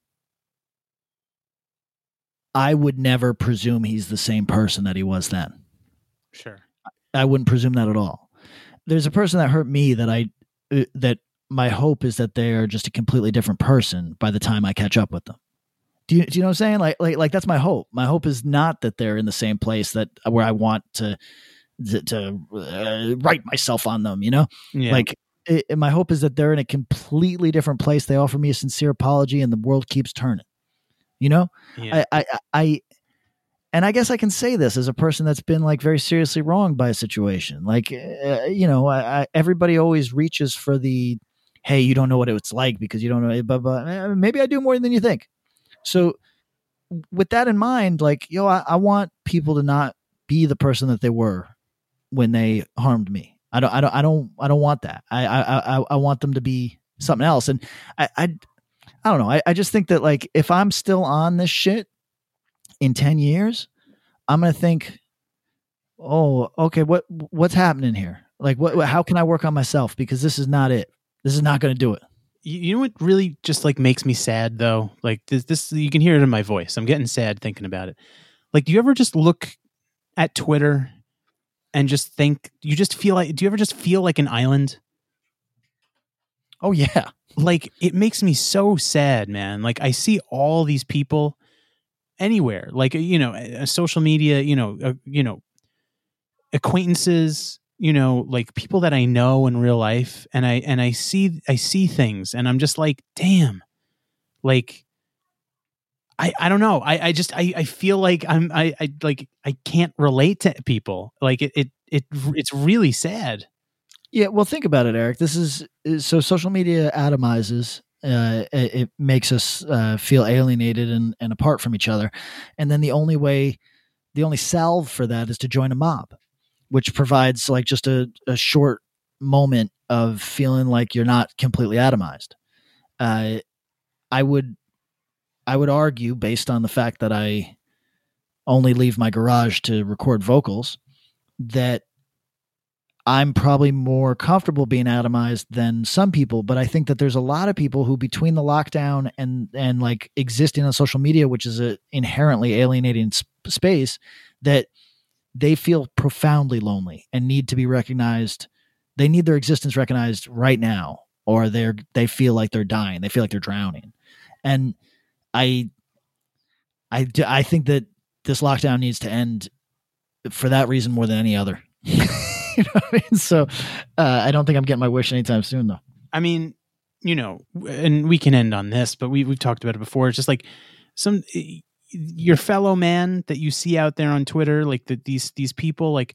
I would never presume he's the same person that he was then. Sure, I wouldn't presume that at all. There's a person that hurt me that I uh, that my hope is that they are just a completely different person by the time I catch up with them. Do you, do you know what I'm saying? Like, like, like that's my hope. My hope is not that they're in the same place that where I want to to, to uh, write myself on them. You know, yeah. like it, my hope is that they're in a completely different place. They offer me a sincere apology, and the world keeps turning. You know, yeah. I, I, I, and I guess I can say this as a person that's been like very seriously wronged by a situation. Like, uh, you know, I, I, everybody always reaches for the, hey, you don't know what it's like because you don't know, but, but maybe I do more than you think. So with that in mind, like, yo, I, I, want people to not be the person that they were when they harmed me. I don't, I don't, I don't, I don't want that. I, I, I, I want them to be something else. And I, I, I don't know. I, I just think that like, if I'm still on this shit in 10 years, I'm going to think, oh, okay, what, what's happening here? Like, what, how can I work on myself? Because this is not it. This is not going to do it you know what really just like makes me sad though? Like this, this you can hear it in my voice. I'm getting sad thinking about it. Like do you ever just look at twitter and just think you just feel like do you ever just feel like an island? Oh yeah. Like it makes me so sad man. Like i see all these people anywhere. Like you know a, social media you know uh, you know acquaintances you know like people that i know in real life and i and i see i see things and i'm just like damn. Like i i don't know. I i just i i feel like i'm i i like i can't relate to people. Like it it, it it's really sad. Yeah well think about it eric. This is so social media atomizes uh, it, it, makes us uh, feel alienated and, and apart from each other. And then the only way the only salve for that is to join a mob which provides like just a, a short moment of feeling like you're not completely atomized. Uh, I would I would argue based on the fact that I only leave my garage to record vocals that I'm probably more comfortable being atomized than some people, but I think that there's a lot of people who between the lockdown and and like existing on social media, which is a inherently alienating sp- space, that they feel profoundly lonely and need to be recognized. They need their existence recognized right now, or they're they feel like they're dying. They feel like they're drowning, and I, I, I think that this lockdown needs to end for that reason more than any other. you know I mean? So, uh, I don't think I'm getting my wish anytime soon, though. I mean, you know, and we can end on this, but we we've talked about it before. It's just like some your fellow man that you see out there on Twitter, like the, these these people, like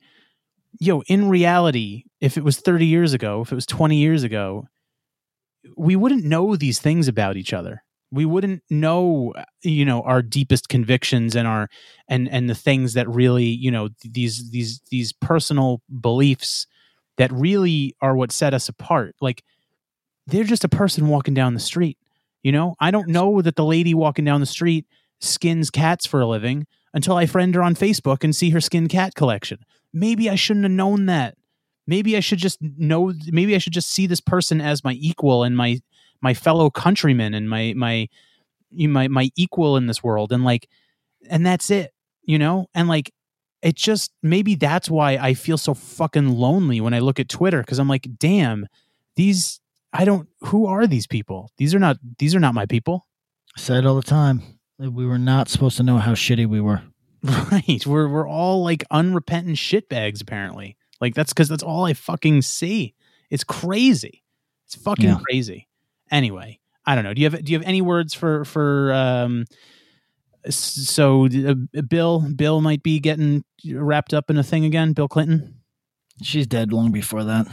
yo, in reality, if it was 30 years ago, if it was 20 years ago, we wouldn't know these things about each other. We wouldn't know, you know, our deepest convictions and our and and the things that really, you know, these these these personal beliefs that really are what set us apart. Like they're just a person walking down the street. You know, I don't know that the lady walking down the street skins cats for a living until I friend her on Facebook and see her skin cat collection. Maybe I shouldn't have known that. Maybe I should just know maybe I should just see this person as my equal and my my fellow countryman and my my my my equal in this world and like and that's it, you know? And like it just maybe that's why I feel so fucking lonely when I look at Twitter because I'm like, damn, these I don't who are these people? These are not these are not my people. I say it all the time. We were not supposed to know how shitty we were. Right. We're we're all like unrepentant shitbags apparently. Like that's because that's all I fucking see. It's crazy. It's fucking Yeah. crazy. Anyway, I don't know. Do you have do you have any words for for um so uh, Bill Bill might be getting wrapped up in a thing again, Bill Clinton? She's dead long before that.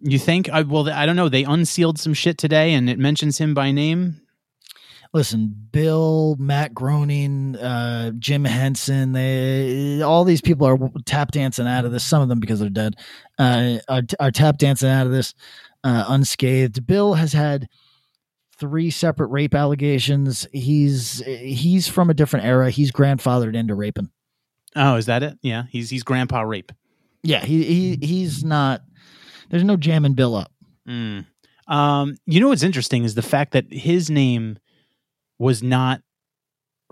You think? I well I don't know. They unsealed some shit today and it mentions him by name. Listen, Bill, Matt Groening, uh, Jim Henson, they all these people are tap dancing out of this. Some of them because they're dead, uh, are, are tap dancing out of this uh, unscathed. Bill has had three separate rape allegations. He's he's from a different era. He's grandfathered into raping. Oh, is that it? Yeah, he's he's grandpa rape. Yeah, he he he's not. There's no jamming Bill up. Mm. Um, you know what's interesting is the fact that his name was not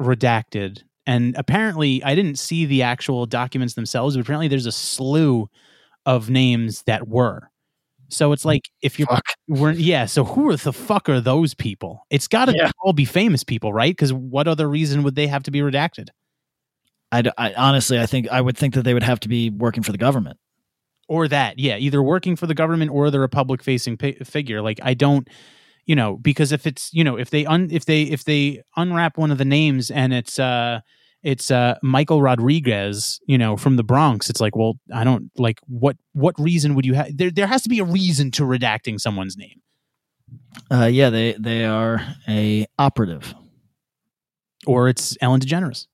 redacted, and apparently I didn't see the actual documents themselves, but apparently there's a slew of names that were. So it's hmm. like if you're we're, yeah, so who are the fuck are those people? It's got to Yeah. all be famous people, right? Because what other reason would they have to be redacted? I honestly, I think I would think that they would have to be working for the government. or that yeah either working for the government or they're a public facing pa- figure like i don't you know because if it's you know if they un if they if they unwrap one of the names and it's uh it's uh michael rodriguez you know from the bronx it's like well i don't like what what reason would you have there there has to be a reason to redacting someone's name Uh, yeah, they they are a operative. or it's ellen degeneres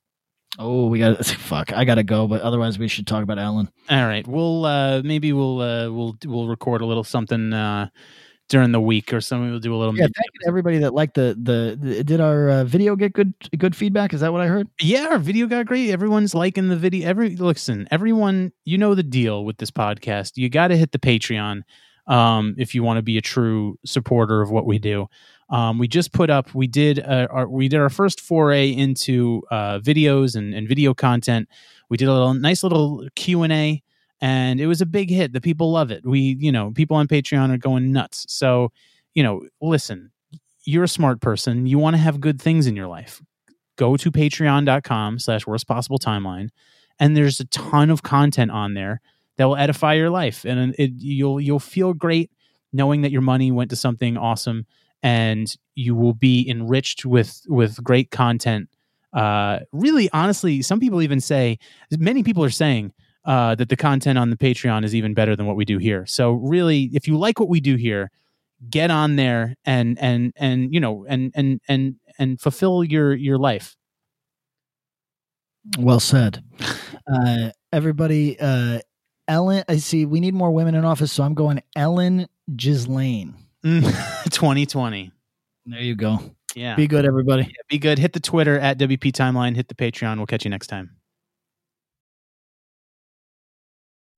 Oh, we got fuck. I gotta go, but otherwise we should talk about Ellen. all right we'll uh maybe we'll uh we'll we'll record a little something uh during the week or something we'll do a little Yeah, thank everybody that liked the the, the did our uh, video get good good feedback? Is that what I heard? Yeah, our video got great. Everyone's liking the video. Every listen, everyone, you know the deal with this podcast. You got to hit the Patreon um, if you want to be a true supporter of what we do. Um, we just put up. We did. Uh, our, we did our first foray into uh, videos and, and video content. We did a little nice little Q and A, and it was a big hit. The people love it. We, you know, people on Patreon are going nuts. So, you know, listen, you're a smart person. You want to have good things in your life go to patreon.com slash worst possible timeline and there's a ton of content on there that will edify your life and it, you'll you'll feel great knowing that your money went to something awesome and you will be enriched with with great content uh really honestly some people even say many people are saying uh that the content on the patreon is even better than what we do here so really if you like what we do here get on there and and and you know and and and and fulfill your your life Well said. Uh, everybody, uh, Ellen. I see. We need more women in office, so I'm going Ellen Ghislaine. 2020 There you go. yeah Be good, everybody. Yeah, be good hit the twitter at wp timeline hit the patreon we'll catch you next time